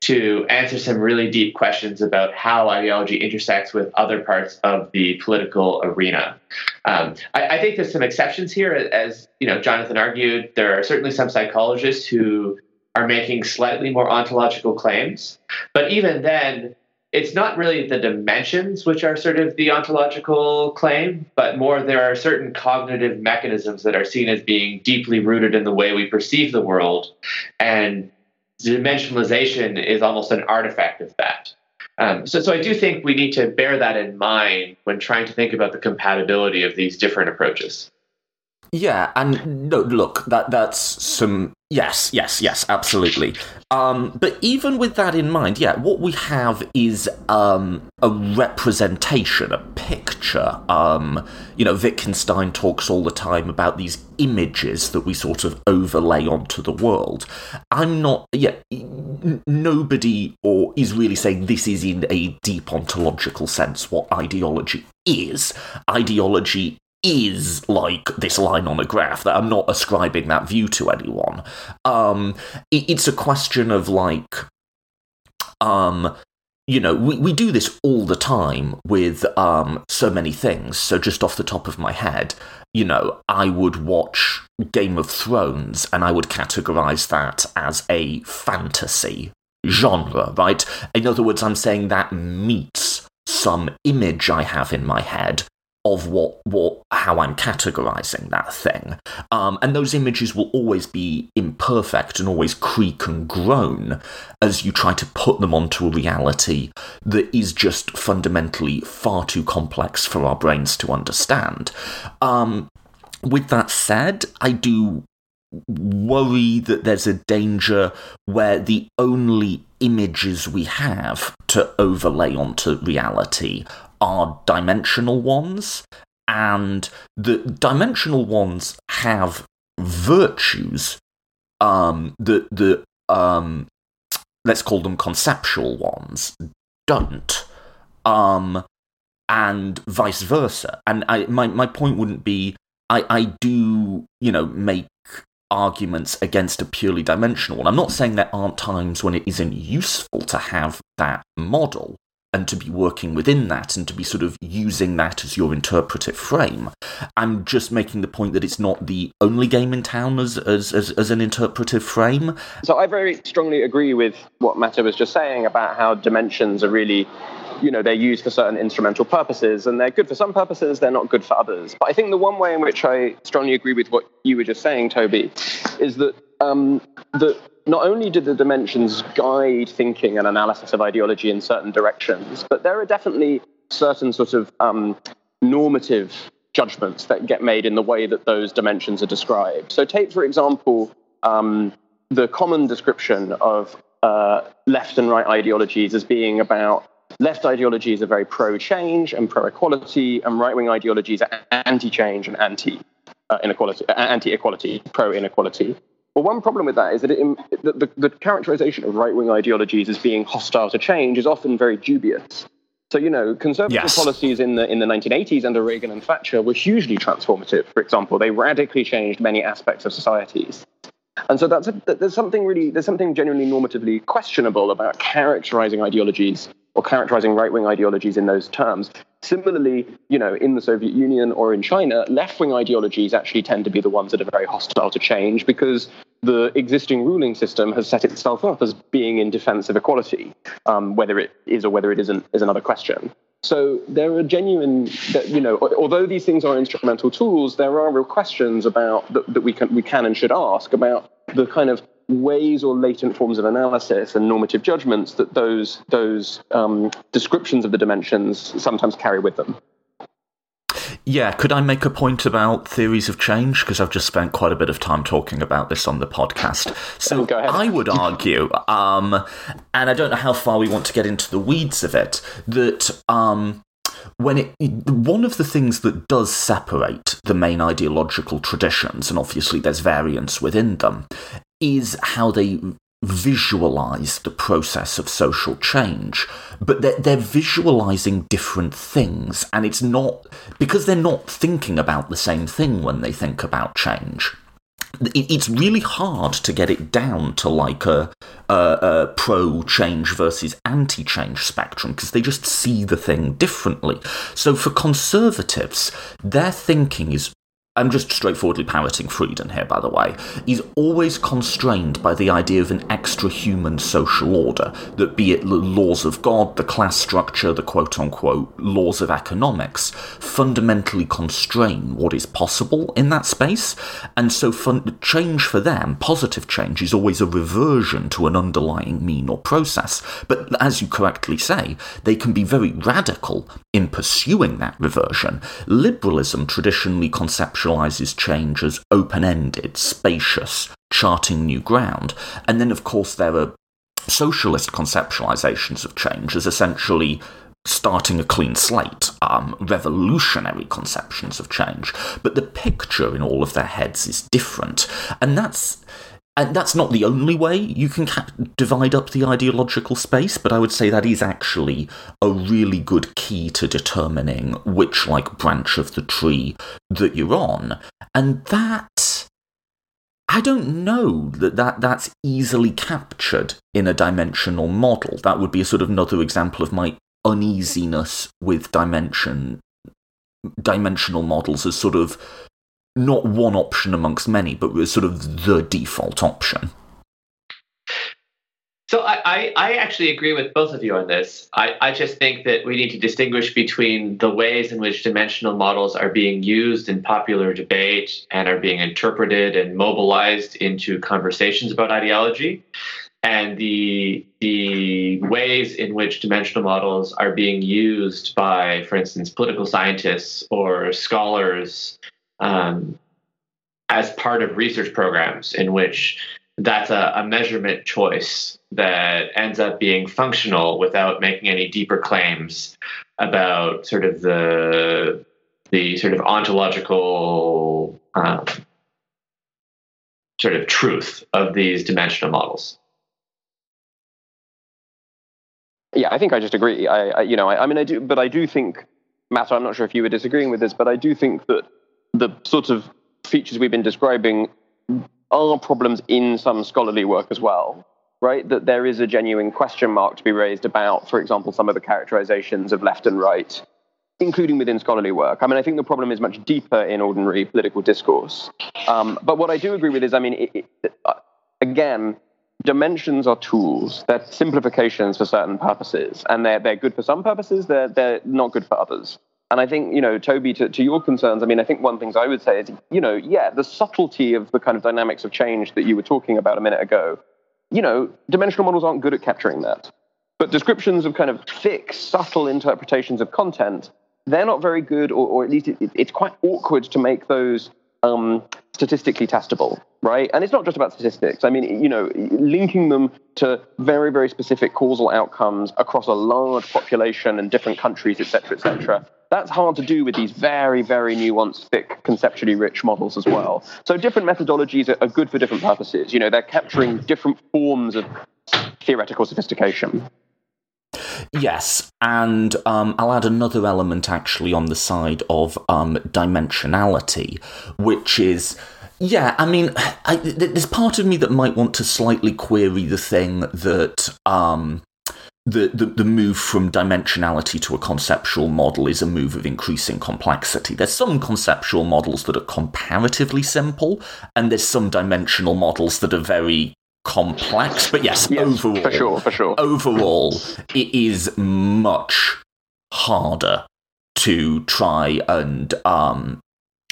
to answer some really deep questions about how ideology intersects with other parts of the political arena. Um, I, I, think there's some exceptions here, as you know, Jonathan argued. There are certainly some psychologists who are making slightly more ontological claims. But even then, it's not really the dimensions which are sort of the ontological claim, but more there are certain cognitive mechanisms that are seen as being deeply rooted in the way we perceive the world. And dimensionalization is almost an artifact of that. Um, so, so I do think we need to bear that in mind when trying to think about the compatibility of these different approaches. Yeah, and no, look, that that's some yes, yes, yes, absolutely. Um, but even with that in mind, yeah, what we have is um, a representation, a picture. Um, you know, Wittgenstein talks all the time about these images that we sort of overlay onto the world. I'm not, yeah, n- nobody or is really saying this is in a deep ontological sense what ideology is. Ideology is like this line on a graph that I'm not ascribing that view to anyone. Um, it, it's a question of like, um, you know, we, we do this all the time with um, so many things. So just off the top of my head, you know, I would watch Game of Thrones and I would categorize that as a fantasy genre, right? In other words, I'm saying that meets some image I have in my head of what what how I'm categorizing that thing. Um, and those images will always be imperfect and always creak and groan as you try to put them onto a reality that is just fundamentally far too complex for our brains to understand. Um, with that said, I do worry that there's a danger where the only images we have to overlay onto reality are dimensional ones, and the dimensional ones have virtues um, that the um, let's call them conceptual ones don't, um, and vice versa. And I, my my point wouldn't be I I do you know make arguments against a purely dimensional one. I'm not saying there aren't times when it isn't useful to have that model, and to be working within that and to be sort of using that as your interpretive frame. I'm just making the point that it's not the only game in town as, as, as, as an interpretive frame. So I very strongly agree with what Mette was just saying about how dimensions are really you know they're used for certain instrumental purposes and they're good for some purposes they're not good for others but i think the one way in which i strongly agree with what you were just saying toby is that um, that not only do the dimensions guide thinking and analysis of ideology in certain directions, but there are definitely certain sort of um, normative judgments that get made in the way that those dimensions are described. So, take, for example, um, the common description of uh, left and right ideologies as being about left ideologies are very pro change and pro equality, and right wing ideologies are anti change and anti uh, inequality, anti equality, pro inequality. Well, one problem with that is that it, the, the, the characterization of right wing ideologies as being hostile to change is often very dubious. So, you know, conservative yes. policies in the, in the 1980s under Reagan and Thatcher were hugely transformative. For example, they radically changed many aspects of societies. And so that's a, there's something really, there's something genuinely normatively questionable about characterizing ideologies or characterizing right-wing ideologies in those terms. Similarly, you know, in the Soviet Union or in China, left-wing ideologies actually tend to be the ones that are very hostile to change because the existing ruling system has set itself up as being in defense of equality. Um, whether it is or whether it isn't is another question. So there are genuine, you know, although these things are instrumental tools, there are real questions about that, that we can we can and should ask about the kind of ways or latent forms of analysis and normative judgments that those those um, descriptions of the dimensions sometimes carry with them. Yeah, could I make a point about theories of change? Because I've just spent quite a bit of time talking about this on the podcast. So I would argue, um, and I don't know how far we want to get into the weeds of it, that um, when it one of the things that does separate the main ideological traditions, and obviously there's variance within them, is how they visualize the process of social change, but they're, they're, visualizing different things, and it's not because they're not thinking about the same thing when they think about change. It's really hard to get it down to like a, a, a pro change versus anti change spectrum because they just see the thing differently. So, for conservatives, their thinking is I'm just straightforwardly parroting Freeden here, by the way, is always constrained by the idea of an extra human social order, that be it the laws of God, the class structure, the quote unquote laws of economics, fundamentally constrain what is possible in that space. And so fun- change for them, positive change, is always a reversion to an underlying mean or process. But as you correctly say, they can be very radical in pursuing that reversion. Liberalism traditionally conceptualizes change as open ended, spacious, charting new ground. And then, of course, there are socialist conceptualizations of change as essentially starting a clean slate, um, revolutionary conceptions of change. But the picture in all of their heads is different. And that's and that's not the only way you can ca- divide up the ideological space, but I would say that is actually a really good key to determining which like branch of the tree that you're on. And that I don't know that, that that's easily captured in a dimensional model. That would be a sort of another example of my uneasiness with dimension dimensional models as sort of not one option amongst many, but was sort of the default option. So I, I, actually agree with both of you on this. I, I just think that we need to distinguish between the ways in which dimensional models are being used in popular debate and are being interpreted and mobilized into conversations about ideology and the the ways in which dimensional models are being used by, for instance, political scientists or scholars um, as part of research programs in which that's a, a, measurement choice that ends up being functional without making any deeper claims about sort of the the sort of ontological um, sort of truth of these dimensional models. Yeah, I think I just agree. I, I you know, I, I mean, I do, but I do think, Matt. I'm not sure if you were disagreeing with this, but I do think that the sort of features we've been describing are problems in some scholarly work as well, right? That there is a genuine question mark to be raised about, for example, some of the characterizations of left and right, including within scholarly work. I mean, I think the problem is much deeper in ordinary political discourse. Um, but what I do agree with is, I mean, it, it, uh, again, dimensions are tools. They're simplifications for certain purposes, and they're, they're good for some purposes, they're, they're not good for others. And I think, you know, Toby, to, to your concerns, I mean, I think one things I would say is, you know, yeah, the subtlety of the kind of dynamics of change that you were talking about a minute ago, you know, dimensional models aren't good at capturing that. But descriptions of kind of thick, subtle interpretations of content, they're not very good, or, or at least it, it's quite awkward to make those um, statistically testable, right? And it's not just about statistics. I mean, you know, linking them to very, very specific causal outcomes across a large population and different countries, et cetera, et cetera. That's hard to do with these very, very nuanced, thick, conceptually rich models as well. So different methodologies are, are good for different purposes. You know, they're capturing different forms of theoretical sophistication. Yes, and um, I'll add another element actually on the side of um, dimensionality, which is. Yeah, I mean, I, there's part of me that might want to slightly query the thing that um, the, the, the move from dimensionality to a conceptual model is a move of increasing complexity. There's some conceptual models that are comparatively simple, and there's some dimensional models that are very complex. But yes, yes overall, for sure, for sure. Overall, it is much harder to try and um,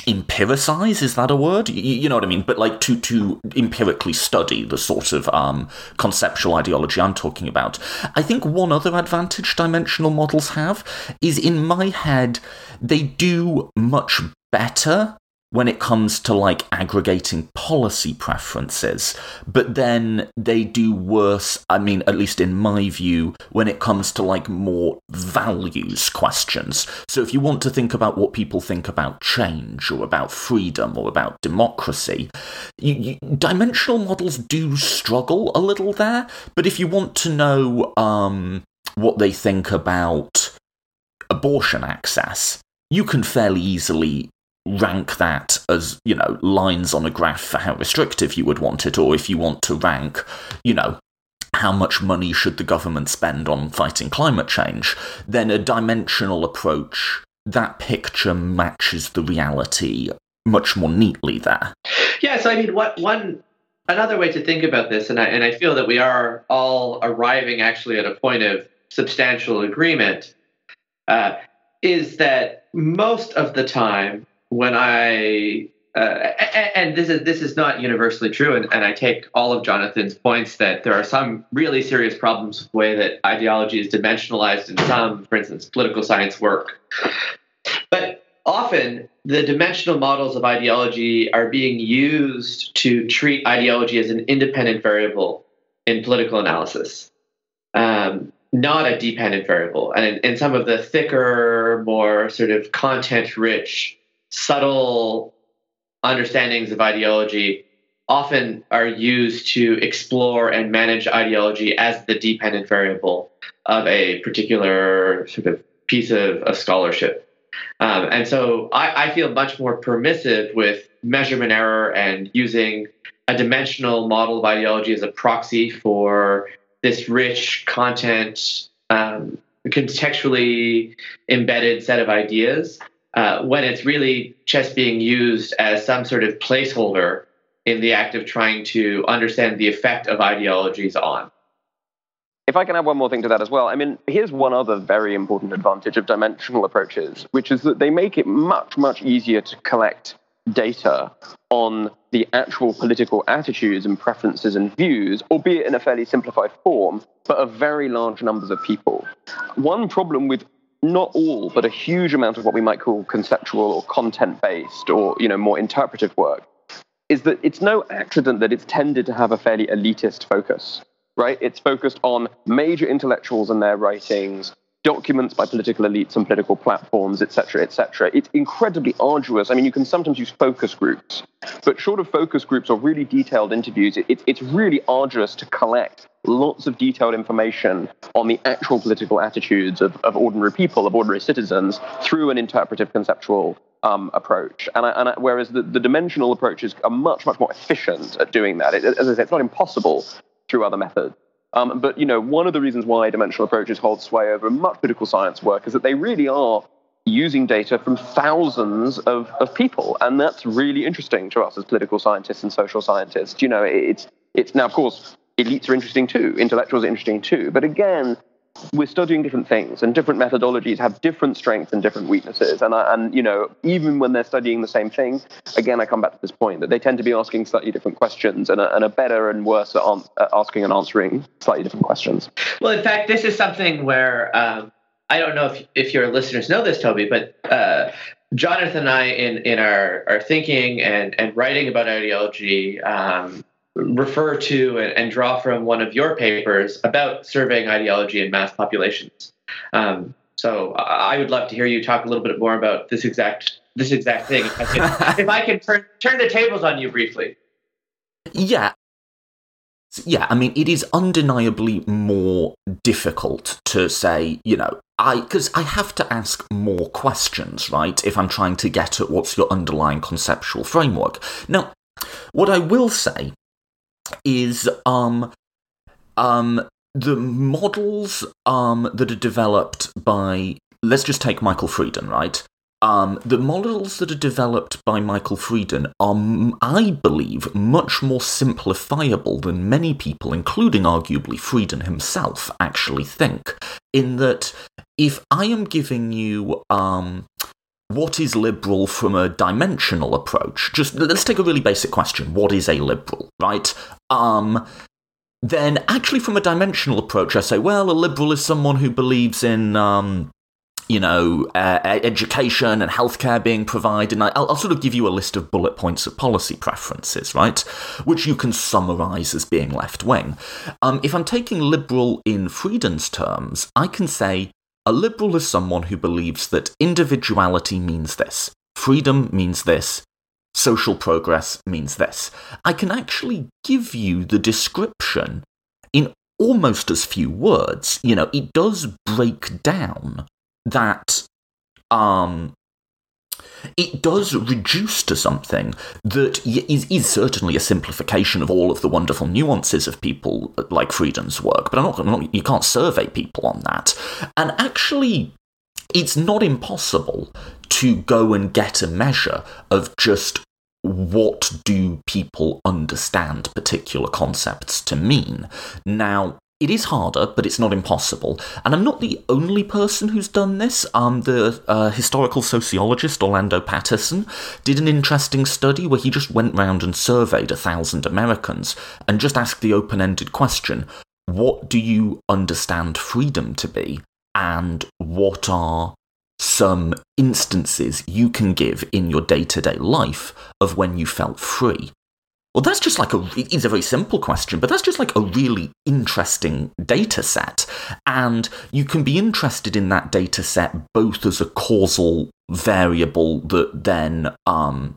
empiricize is that a word you, you, know what i mean but like to to empirically study the sort of um, conceptual ideology i'm talking about i think one other advantage dimensional models have is in my head they do much better when it comes to like aggregating policy preferences, but then they do worse, I mean, at least in my view, when it comes to like more values questions. So if you want to think about what people think about change or about freedom or about democracy, you, you, dimensional models do struggle a little there, but if you want to know um, what they think about abortion access, you can fairly easily rank that as, you know, lines on a graph for how restrictive you would want it, or if you want to rank, you know, how much money should the government spend on fighting climate change, then a dimensional approach, that picture matches the reality much more neatly there. Yeah, so I mean, what one another way to think about this, and I and I feel that we are all arriving actually at a point of substantial agreement, uh, is that most of the time when I uh, and this is this is not universally true, and, and I take all of Jonathan's points that there are some really serious problems with the way that ideology is dimensionalized in some, for instance, political science work. But often the dimensional models of ideology are being used to treat ideology as an independent variable in political analysis, um, not a dependent variable. And in, in some of the thicker, more sort of content rich, subtle understandings of ideology, often are used to explore and manage ideology as the dependent variable of a particular sort of piece of, of scholarship. Um, and so I, I feel much more permissive with measurement error and using a dimensional model of ideology as a proxy for this rich content, um, contextually embedded set of ideas, uh, when it's really just being used as some sort of placeholder in the act of trying to understand the effect of ideologies on. If I can add one more thing to that as well, I mean, here's one other very important advantage of dimensional approaches, which is that they make it much, much easier to collect data on the actual political attitudes and preferences and views, albeit in a fairly simplified form, but of very large numbers of people. One problem with not all, but a huge amount of what we might call conceptual or content based or you know more interpretive work is that it's no accident that it's tended to have a fairly elitist focus right? It's focused on major intellectuals and their writings, documents by political elites and political platforms, etc., etc. It's incredibly arduous. I mean, you can sometimes use focus groups, but short of focus groups or really detailed interviews, it, it's really arduous to collect lots of detailed information on the actual political attitudes of, of ordinary people, of ordinary citizens, through an interpretive conceptual um, approach. And, I, and I, whereas the, the, dimensional approaches are much, much more efficient at doing that. It, as I say, it's not impossible, through other methods. Um, but you know, one of the reasons why dimensional approaches hold sway over much political science work is that they really are using data from thousands of, of people, and that's really interesting to us as political scientists and social scientists. You know, it's it's now of course elites are interesting too, intellectuals are interesting too, but again, we're studying different things and different methodologies have different strengths and different weaknesses. And I, and you know even when they're studying the same thing again i come back to this point that they tend to be asking slightly different questions and are, and are better and worse at, an, at, asking and answering slightly different questions. Well in fact this is something where um, i don't know if, if your listeners know this toby but uh, jonathan and i in, in our, our thinking and, and writing about ideology um, refer to and, draw from one of your papers about surveying ideology in mass populations. Um, so I would love to hear you talk a little bit more about this exact this exact thing. If I can, if I can turn turn the tables on you briefly. Yeah. Yeah, I mean, it is undeniably more difficult to say, you know, I because I have to ask more questions, right? If I'm trying to get at what's your underlying conceptual framework. Now, what I will say is um um the models um that are developed by let's just take Michael Freeden, right? Um, the models that are developed by Michael Freeden are, I believe, much more simplifiable than many people, including arguably Freeden himself, actually think. In that, if I am giving you um, what is liberal from a dimensional approach? Just let's take a really basic question. What is a liberal, right? Um, then actually from a dimensional approach, I say, well, a liberal is someone who believes in, um, you know, uh, education and healthcare being provided. And I'll, I'll, sort of give you a list of bullet points of policy preferences, right? Which you can summarize as being left wing. Um, if I'm taking liberal in Freeden's terms, I can say a liberal is someone who believes that individuality means this, freedom means this, social progress means this. I can actually give you the description in almost as few words. You know, it does break down that um, it does reduce to something that is, is, certainly a simplification of all of the wonderful nuances of people uh, like Freeden's work, but I'm not, I'm not, you can't survey people on that. And actually, it's not impossible to go and get a measure of just what do people understand particular concepts to mean. Now, it is harder, but it's not impossible. And I'm not the only person who's done this. Um, the uh, historical sociologist Orlando Patterson did an interesting study where he just went round and surveyed a thousand Americans and just asked the open ended question What do you understand freedom to be? And what are some instances you can give in your day to day life of when you felt free? Well, that's just like a, it's a very simple question, but that's just like a really interesting data set. And you can be interested in that data set both as a causal variable that then um,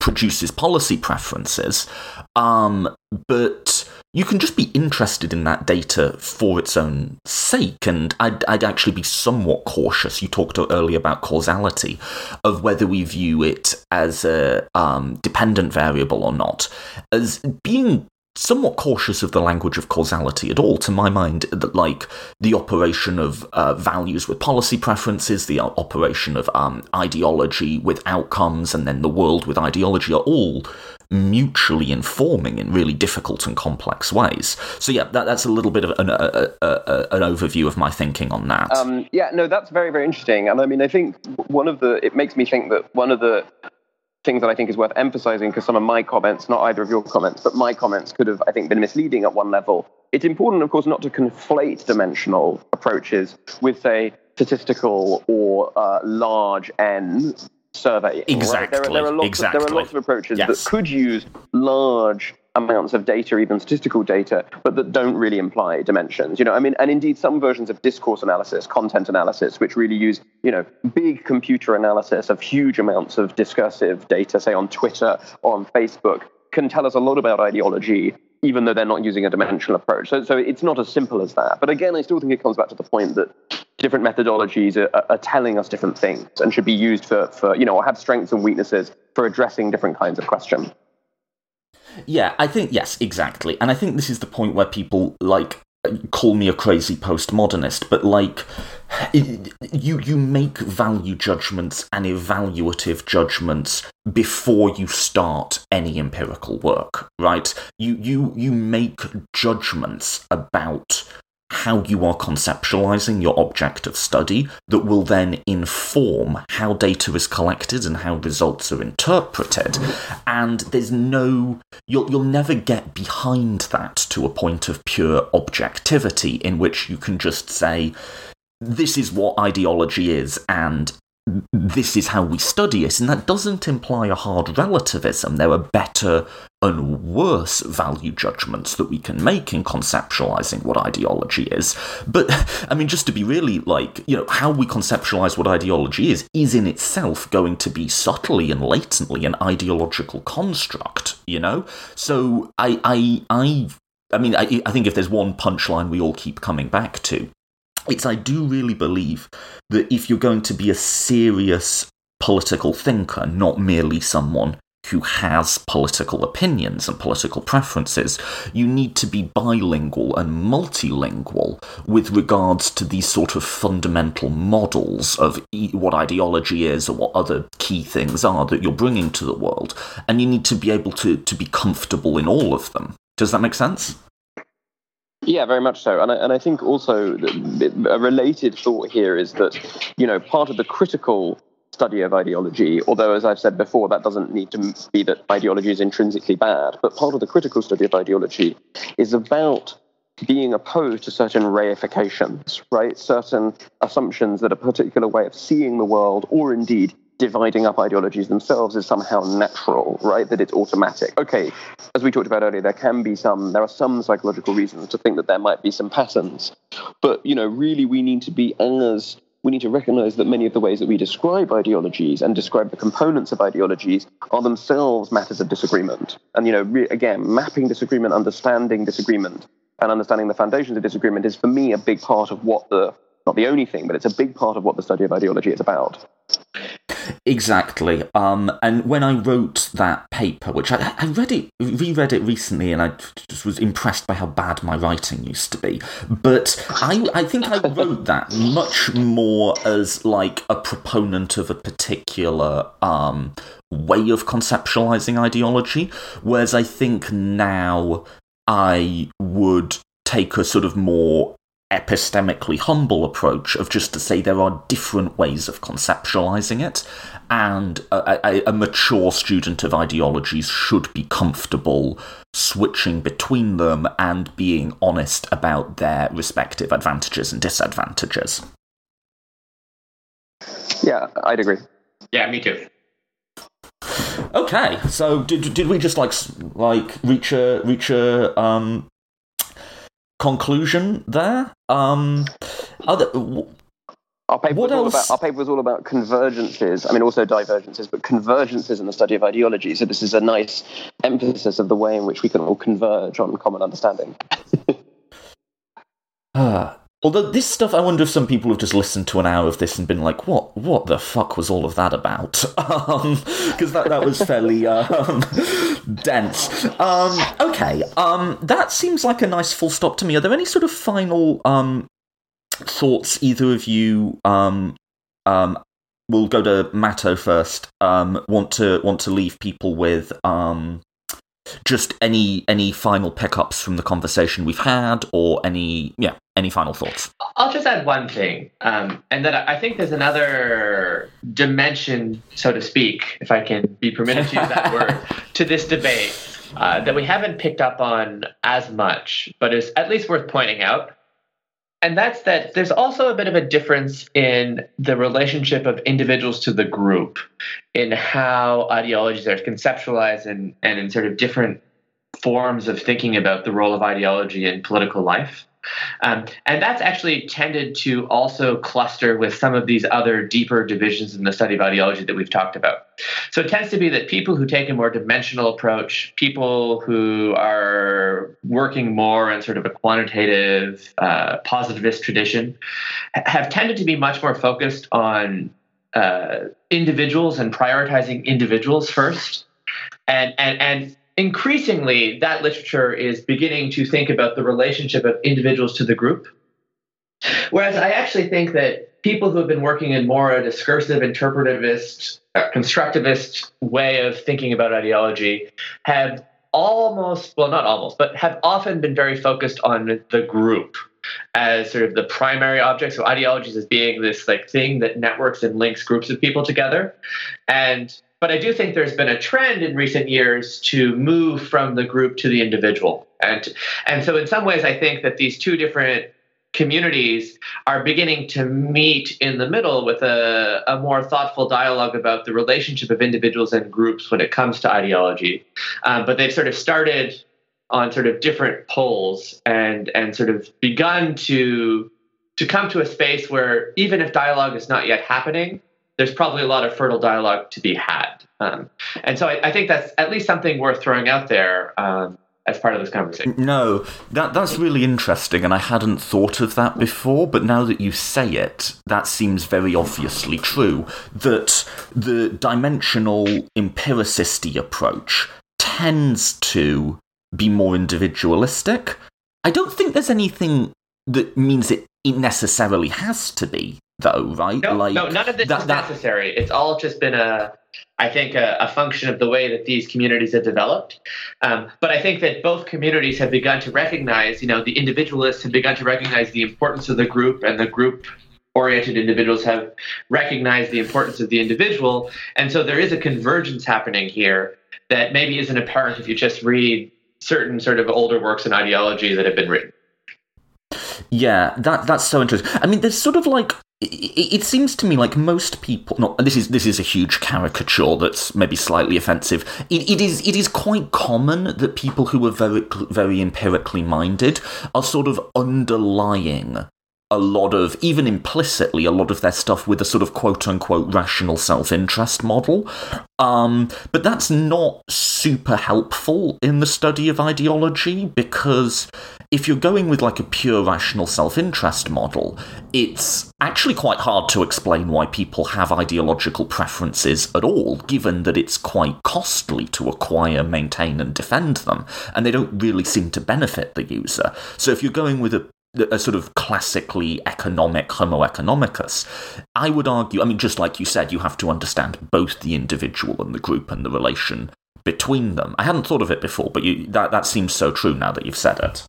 produces policy preferences, um, but you can just be interested in that data for its own sake. And I'd, I'd actually be somewhat cautious. You talked earlier about causality, of whether we view it as a um, dependent variable or not. As being somewhat cautious of the language of causality at all, to my mind, that like the operation of uh, values with policy preferences, the operation of um, ideology with outcomes, and then the world with ideology are all mutually informing in really difficult and complex ways. So yeah, that, that's a little bit of an, a, a, a, an overview of my thinking on that. Um, yeah, no, that's very very interesting, and I mean, I think one of the it makes me think that one of the things that I think is worth emphasizing because some of my comments, not either of your comments, but my comments could have, I think, been misleading at one level. It's important, of course, not to conflate dimensional approaches with, say, statistical or uh, large N survey. Exactly. Right? There, there, are lots exactly. Of, there are lots of approaches yes. that could use large amounts of data, even statistical data, but that don't really imply dimensions. You know, I mean, and indeed some versions of discourse analysis, content analysis, which really use, you know, big computer analysis of huge amounts of discursive data, say on Twitter or on Facebook, can tell us a lot about ideology, even though they're not using a dimensional approach. So, so it's not as simple as that. But again, I still think it comes back to the point that different methodologies are, are telling us different things and should be used for, for, you know, or have strengths and weaknesses for addressing different kinds of questions. Yeah, I think yes, exactly. And I think this is the point where people like call me a crazy postmodernist, but like you you make value judgments and evaluative judgments before you start any empirical work, right? You you you make judgments about how you are conceptualizing your object of study that will then inform how data is collected and how results are interpreted. And there's no, you'll, you'll never get behind that to a point of pure objectivity in which you can just say, this is what ideology is, and this is how we study it, and that doesn't imply a hard relativism. There are better and worse value judgments that we can make in conceptualizing what ideology is. But, I mean, just to be really like, you know, how we conceptualize what ideology is, is in itself going to be subtly and latently an ideological construct, you know? So, I, I, I, I mean, I, I think if there's one punchline we all keep coming back to, it's I do really believe that if you're going to be a serious political thinker, not merely someone who has political opinions and political preferences, you need to be bilingual and multilingual with regards to these sort of fundamental models of what ideology is or what other key things are that you're bringing to the world. And you need to be able to, to be comfortable in all of them. Does that make sense? Yeah, very much so. And I, and I think also a related thought here is that, you know, part of the critical study of ideology, although, as I've said before, that doesn't need to be that ideology is intrinsically bad, but part of the critical study of ideology is about being opposed to certain reifications, right? Certain assumptions that a particular way of seeing the world, or indeed dividing up ideologies themselves is somehow natural, right? That it's automatic. Okay, as we talked about earlier, there can be some, there are some psychological reasons to think that there might be some patterns. But, you know, really we need to be as, we need to recognize that many of the ways that we describe ideologies and describe the components of ideologies are themselves matters of disagreement. And, you know, re- again, mapping disagreement, understanding disagreement, and understanding the foundations of disagreement is for me a big part of what the, not the only thing, but it's a big part of what the study of ideology is about Exactly. Um, and when I wrote that paper, which I, I read it, reread it recently, and I just was impressed by how bad my writing used to be. But I, I think I wrote that much more as like a proponent of a particular um, way of conceptualizing ideology, whereas I think now I would take a sort of more epistemically humble approach of just to say there are different ways of conceptualizing it, and a, a, a, mature student of ideologies should be comfortable switching between them and being honest about their respective advantages and disadvantages. Yeah, I'd agree. Yeah, me too. Okay, so did did we just like like reach a reach a um conclusion there? Um, other, our paper, what was else? All about, our paper was all about convergences. I mean, also divergences, but convergences in the study of ideology. So this is a nice emphasis of the way in which we can all converge on common understanding. uh, although this stuff, I wonder if some people have just listened to an hour of this and been like, "What? What the fuck was all of that about?" Because um, that that was fairly um, dense. Um, okay, um, that seems like a nice full stop to me. Are there any sort of final um, thoughts either of you um um we'll go to Matto first um want to want to leave people with um just any any final pickups from the conversation we've had or any yeah any final thoughts? I'll just add one thing um, and that i think there's another dimension so to speak if i can be permitted to use that word to this debate uh, that we haven't picked up on as much but is at least worth pointing out and that's that there's also a bit of a difference in the relationship of individuals to the group in how ideologies are conceptualized and, and in sort of different forms of thinking about the role of ideology in political life um, and that's actually tended to also cluster with some of these other deeper divisions in the study of ideology that we've talked about. So it tends to be that people who take a more dimensional approach, people who are working more in sort of a quantitative, uh, positivist tradition, have tended to be much more focused on uh, individuals and prioritizing individuals first. And, and, and increasingly that literature is beginning to think about the relationship of individuals to the group. Whereas I actually think that people who have been working in more a discursive, interpretivist, constructivist way of thinking about ideology have almost, well, not almost, but have often been very focused on the group as sort of the primary object. So ideologies as being this like thing that networks and links groups of people together. And but I do think there's been a trend in recent years to move from the group to the individual. And, and so, in some ways, I think that these two different communities are beginning to meet in the middle with a, a more thoughtful dialogue about the relationship of individuals and groups when it comes to ideology. Um, but they've sort of started on sort of different poles and, and sort of begun to, to come to a space where even if dialogue is not yet happening, there's probably a lot of fertile dialogue to be had. Um, and so I, I, think that's at least something worth throwing out there um, as part of this conversation. No, that that's really interesting, and I hadn't thought of that before. But now that you say it, that seems very obviously true. That the dimensional empiricisty approach tends to be more individualistic. I don't think there's anything that means it necessarily has to be though, right? No, like, no none of this that, is that... necessary. It's all just been a, I think, a, a, function of the way that these communities have developed. Um, but I think that both communities have begun to recognize, you know, the individualists have begun to recognize the importance of the group, and the group oriented individuals have recognized the importance of the individual. And so there is a convergence happening here that maybe isn't apparent if you just read certain sort of older works and ideology that have been written. Yeah, that that's so interesting. I mean, there's sort of like it, seems to me like most people not this is this is a huge caricature that's maybe slightly offensive. It, it is it is quite common that people who are very very empirically minded are sort of underlying a lot of, even implicitly, a lot of their stuff with a sort of quote unquote rational self interest model. Um, but that's not super helpful in the study of ideology because if you're going with like a pure rational self interest model, it's actually quite hard to explain why people have ideological preferences at all, given that it's quite costly to acquire, maintain, and defend them, and they don't really seem to benefit the user. So if you're going with a a sort of classically economic Homo economicus, I would argue, I mean, just like you said, you have to understand both the individual and the group and the relation between them. I hadn't thought of it before, but you, that, that seems so true now that you've said it.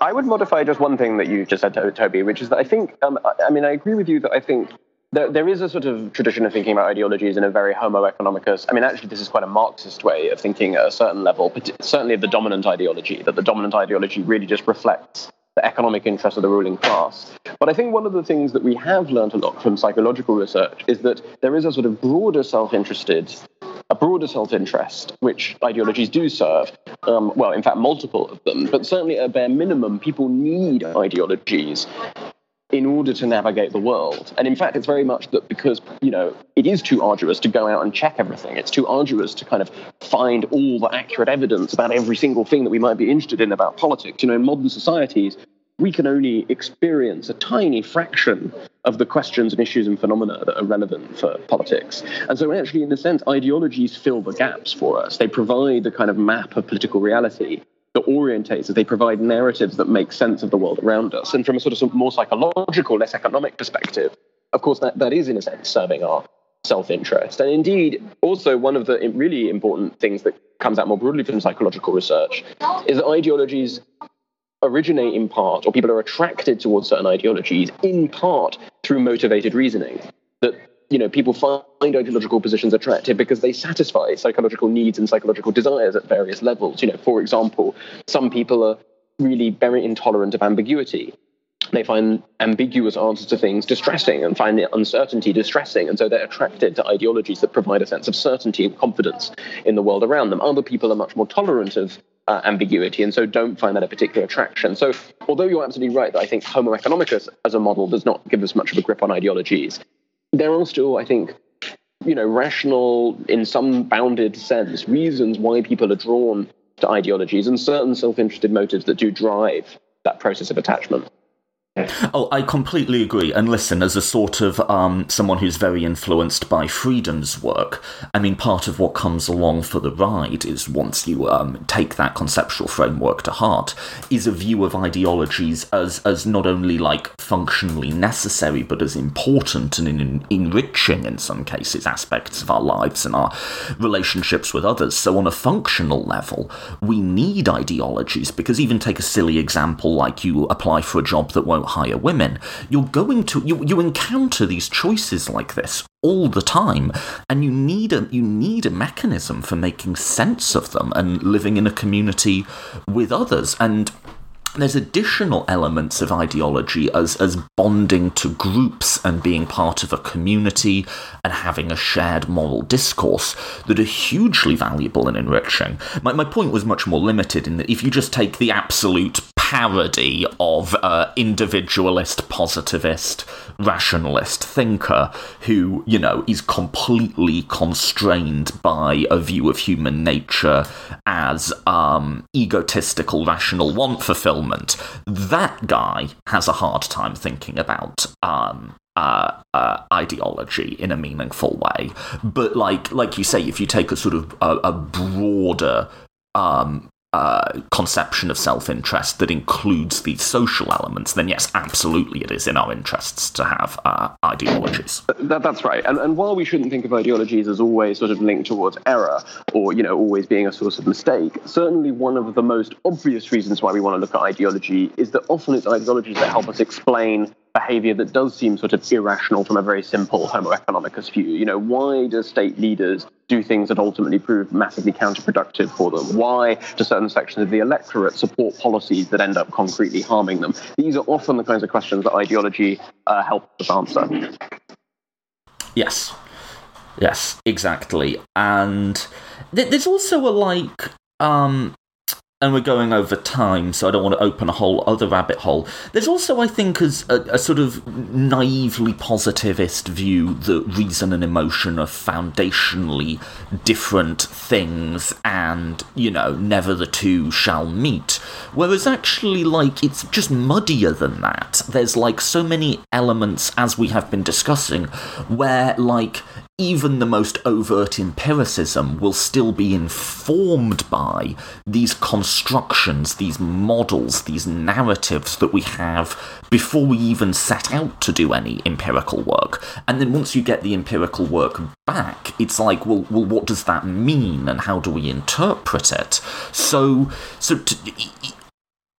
I would modify just one thing that you just said, Toby, which is that I think, um, I mean, I agree with you that I think there, there is a sort of tradition of thinking about ideologies in a very homo economicus. I mean, actually, this is quite a Marxist way of thinking at a certain level, but certainly of the dominant ideology, that the dominant ideology really just reflects the economic interests of the ruling class. But I think one of the things that we have learned a lot from psychological research is that there is a sort of broader self interested a broader self interest, which ideologies do serve. Um, well, in fact, multiple of them, but certainly at a bare minimum, people need ideologies in order to navigate the world. And in fact, it's very much that because, you know, it is too arduous to go out and check everything. It's too arduous to kind of find all the accurate evidence about every single thing that we might be interested in about politics. You know, in modern societies, we can only experience a tiny fraction of the questions and issues and phenomena that are relevant for politics. And so, actually, in a sense, ideologies fill the gaps for us. They provide the kind of map of political reality that orientates us. They provide narratives that make sense of the world around us. And from a sort of more psychological, less economic perspective, of course, that, that is, in a sense, serving our self interest. And indeed, also, one of the really important things that comes out more broadly from psychological research is that ideologies originate in part, or people are attracted towards certain ideologies in part through motivated reasoning. That you know, people find ideological positions attractive because they satisfy psychological needs and psychological desires at various levels. You know, for example, some people are really very intolerant of ambiguity. They find ambiguous answers to things distressing and find the uncertainty distressing. And so they're attracted to ideologies that provide a sense of certainty and confidence in the world around them. Other people are much more tolerant of uh, ambiguity and so don't find that a particular attraction. So, although you're absolutely right that I think Homo economicus as a model does not give us much of a grip on ideologies, there are still, I think, you know, rational, in some bounded sense, reasons why people are drawn to ideologies and certain self interested motives that do drive that process of attachment. Oh, I completely agree. And listen, as a sort of um, someone who's very influenced by Freeden's work, I mean, part of what comes along for the ride is once you um, take that conceptual framework to heart, is a view of ideologies as as not only like functionally necessary, but as important and in, enriching in some cases aspects of our lives and our relationships with others. So, on a functional level, we need ideologies because even take a silly example like you apply for a job that won't hire women, you're going to you, you encounter these choices like this all the time and you need a you need a mechanism for making sense of them and living in a community with others. And there's additional elements of ideology as as bonding to groups and being part of a community and having a shared moral discourse that are hugely valuable and enriching. My, my point was much more limited in that if you just take the absolute parody of uh, individualist, positivist, rationalist thinker who, you know, is completely constrained by a view of human nature as um, egotistical, rational want fulfillment, that guy has a hard time thinking about um, uh, uh, ideology in a meaningful way. But like like you say, if you take a sort of a, a broader um, uh, conception of self interest that includes these social elements, then yes, absolutely it is in our interests to have uh, ideologies. That, that's right. And, and while we shouldn't think of ideologies as always sort of linked towards error or, you know, always being a source of mistake, certainly one of the most obvious reasons why we want to look at ideology is that often it's ideologies that help us explain behavior that does seem sort of irrational from a very simple Homo economicus view. You know, why do state leaders do things that ultimately prove massively counterproductive for them? Why do certain sections of the electorate support policies that end up concretely harming them? These are often the kinds of questions that ideology uh, helps us answer. Yes. Yes, exactly. And th- there's also a like um and we're going over time, so I don't want to open a whole other rabbit hole. There's also, I think, as a, a, sort of naively positivist view that reason and emotion are foundationally different things, and you know, never the two shall meet. Whereas actually, like, it's just muddier than that. There's like so many elements, as we have been discussing, where like even the most overt empiricism will still be informed by these constructions, these models, these narratives that we have before we even set out to do any empirical work. And then once you get the empirical work back, it's like, well, well, what does that mean, and how do we interpret it? So, so to,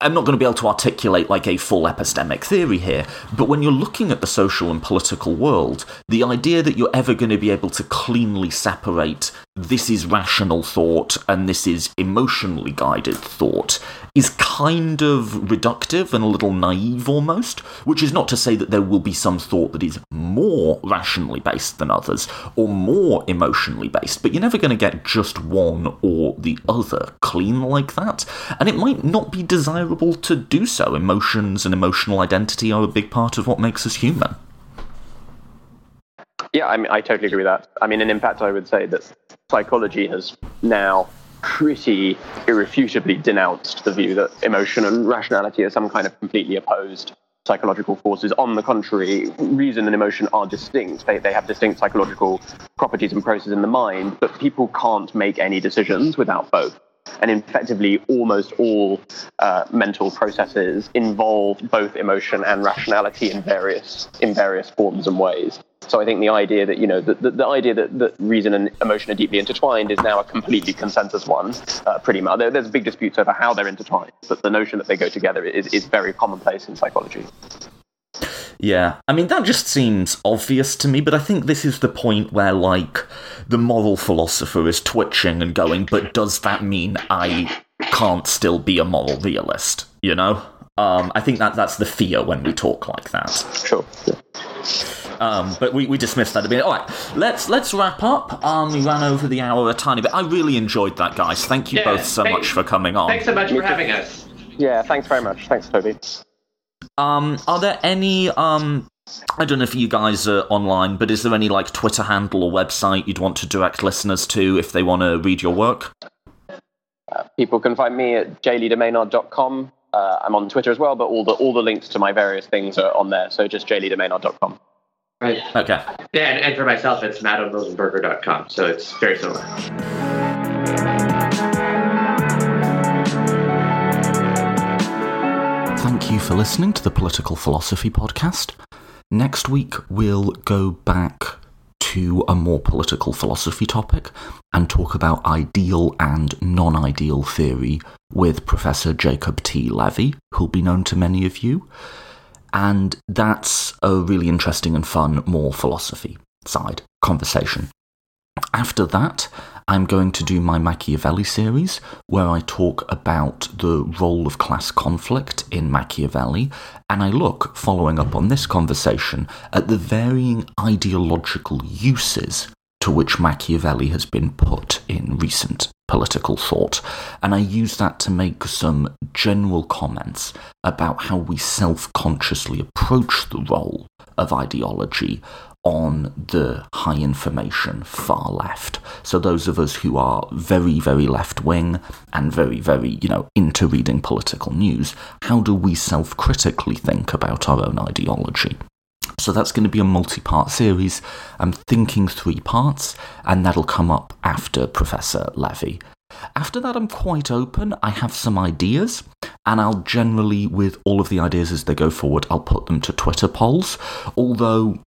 I'm not going to be able to articulate like a full epistemic theory here, but when you're looking at the social and political world, the idea that you're ever going to be able to cleanly separate this is rational thought and this is emotionally guided thought is kind of reductive and a little naive almost, which is not to say that there will be some thought that is more rationally based than others or more emotionally based, but you're never going to get just one or the other clean like that. And it might not be desirable to do so. Emotions and emotional identity are a big part of what makes us human. Yeah, I mean, I totally agree with that. I mean, in fact, I would say that psychology has now pretty irrefutably denounced the view that emotion and rationality are some kind of completely opposed psychological forces. On the contrary, reason and emotion are distinct. They, they have distinct psychological properties and processes in the mind, but people can't make any decisions without both. And effectively, almost all uh, mental processes involve both emotion and rationality in various in various forms and ways. So I think the idea that you know the, the, the idea that, that reason and emotion are deeply intertwined is now a completely consensus one. Uh, pretty much, there, there's big disputes over how they're intertwined, but the notion that they go together is, is very commonplace in psychology. Yeah, I mean, that just seems obvious to me, but I think this is the point where, like, the moral philosopher is twitching and going, but does that mean I can't still be a moral realist? You know? Um, I think that that's the fear when we talk like that. Sure. Yeah. Um, but we, we dismissed that a bit. All right, let's let's wrap up. Um, we ran over the hour a tiny bit. I really enjoyed that, guys. Thank you Yeah, both so thank- much for coming on. Thanks so much for too. having us. Yeah, thanks very much. Thanks, Toby. Um, are there any um? I don't know if you guys are online, but is there any like Twitter handle or website you'd want to direct listeners to if they want to read your work? People can find me at jleadermaynard.com. Uh, I'm on Twitter as well, but all the all the links to my various things are on there. So just jleadermaynard.com. Right. Okay. Yeah, and, and for myself, it's mattomildenberger.com. So it's very similar. Thank you for listening to the Political Philosophy Podcast. Next week, we'll go back to a more political philosophy topic and talk about ideal and non ideal theory with Professor Jacob T. Levy, who'll be known to many of you. And that's a really interesting and fun, more philosophy side conversation. After that, I'm going to do my Machiavelli series, where I talk about the role of class conflict in Machiavelli, and I look, following up on this conversation, at the varying ideological uses to which Machiavelli has been put in recent political thought. And I use that to make some general comments about how we self consciously approach the role of ideology on the high information far left. So those of us who are very, very left wing and very, very, you know, into reading political news, how do we self critically think about our own ideology? So that's going to be a multi part series. I'm thinking three parts, and that'll come up after Professor Levy. After that, I'm quite open. I have some ideas, and I'll generally, with all of the ideas as they go forward, I'll put them to Twitter polls. Although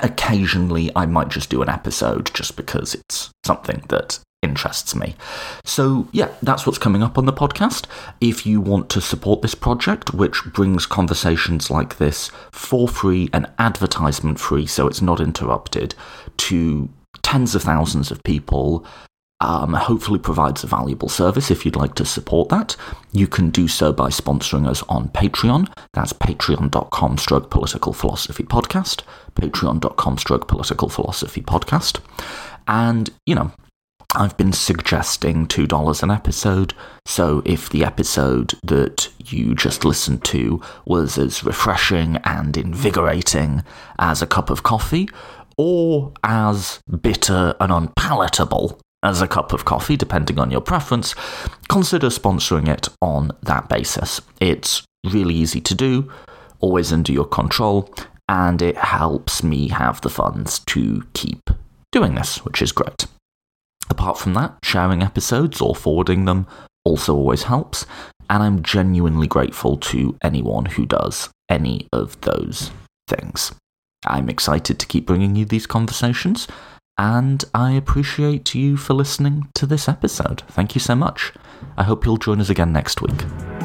occasionally I might just do an episode just because it's something that interests me. So, yeah, that's what's coming up on the podcast. If you want to support this project, which brings conversations like this for free and advertisement free, so it's not interrupted, to tens of thousands of people. Um, hopefully provides a valuable service if you'd like to support that. You can do so by sponsoring us on Patreon. That's patreon.com stroke political philosophy podcast. Patreon.com stroke political philosophy podcast. And, you know, I've been suggesting $2 an episode, so if the episode that you just listened to was as refreshing and invigorating as a cup of coffee, or as bitter and unpalatable as a cup of coffee, depending on your preference, consider sponsoring it on that basis. It's really easy to do, always under your control, and it helps me have the funds to keep doing this, which is great. Apart from that, sharing episodes or forwarding them also always helps, and I'm genuinely grateful to anyone who does any of those things. I'm excited to keep bringing you these conversations, and I appreciate you for listening to this episode. Thank you so much. I hope you'll join us again next week.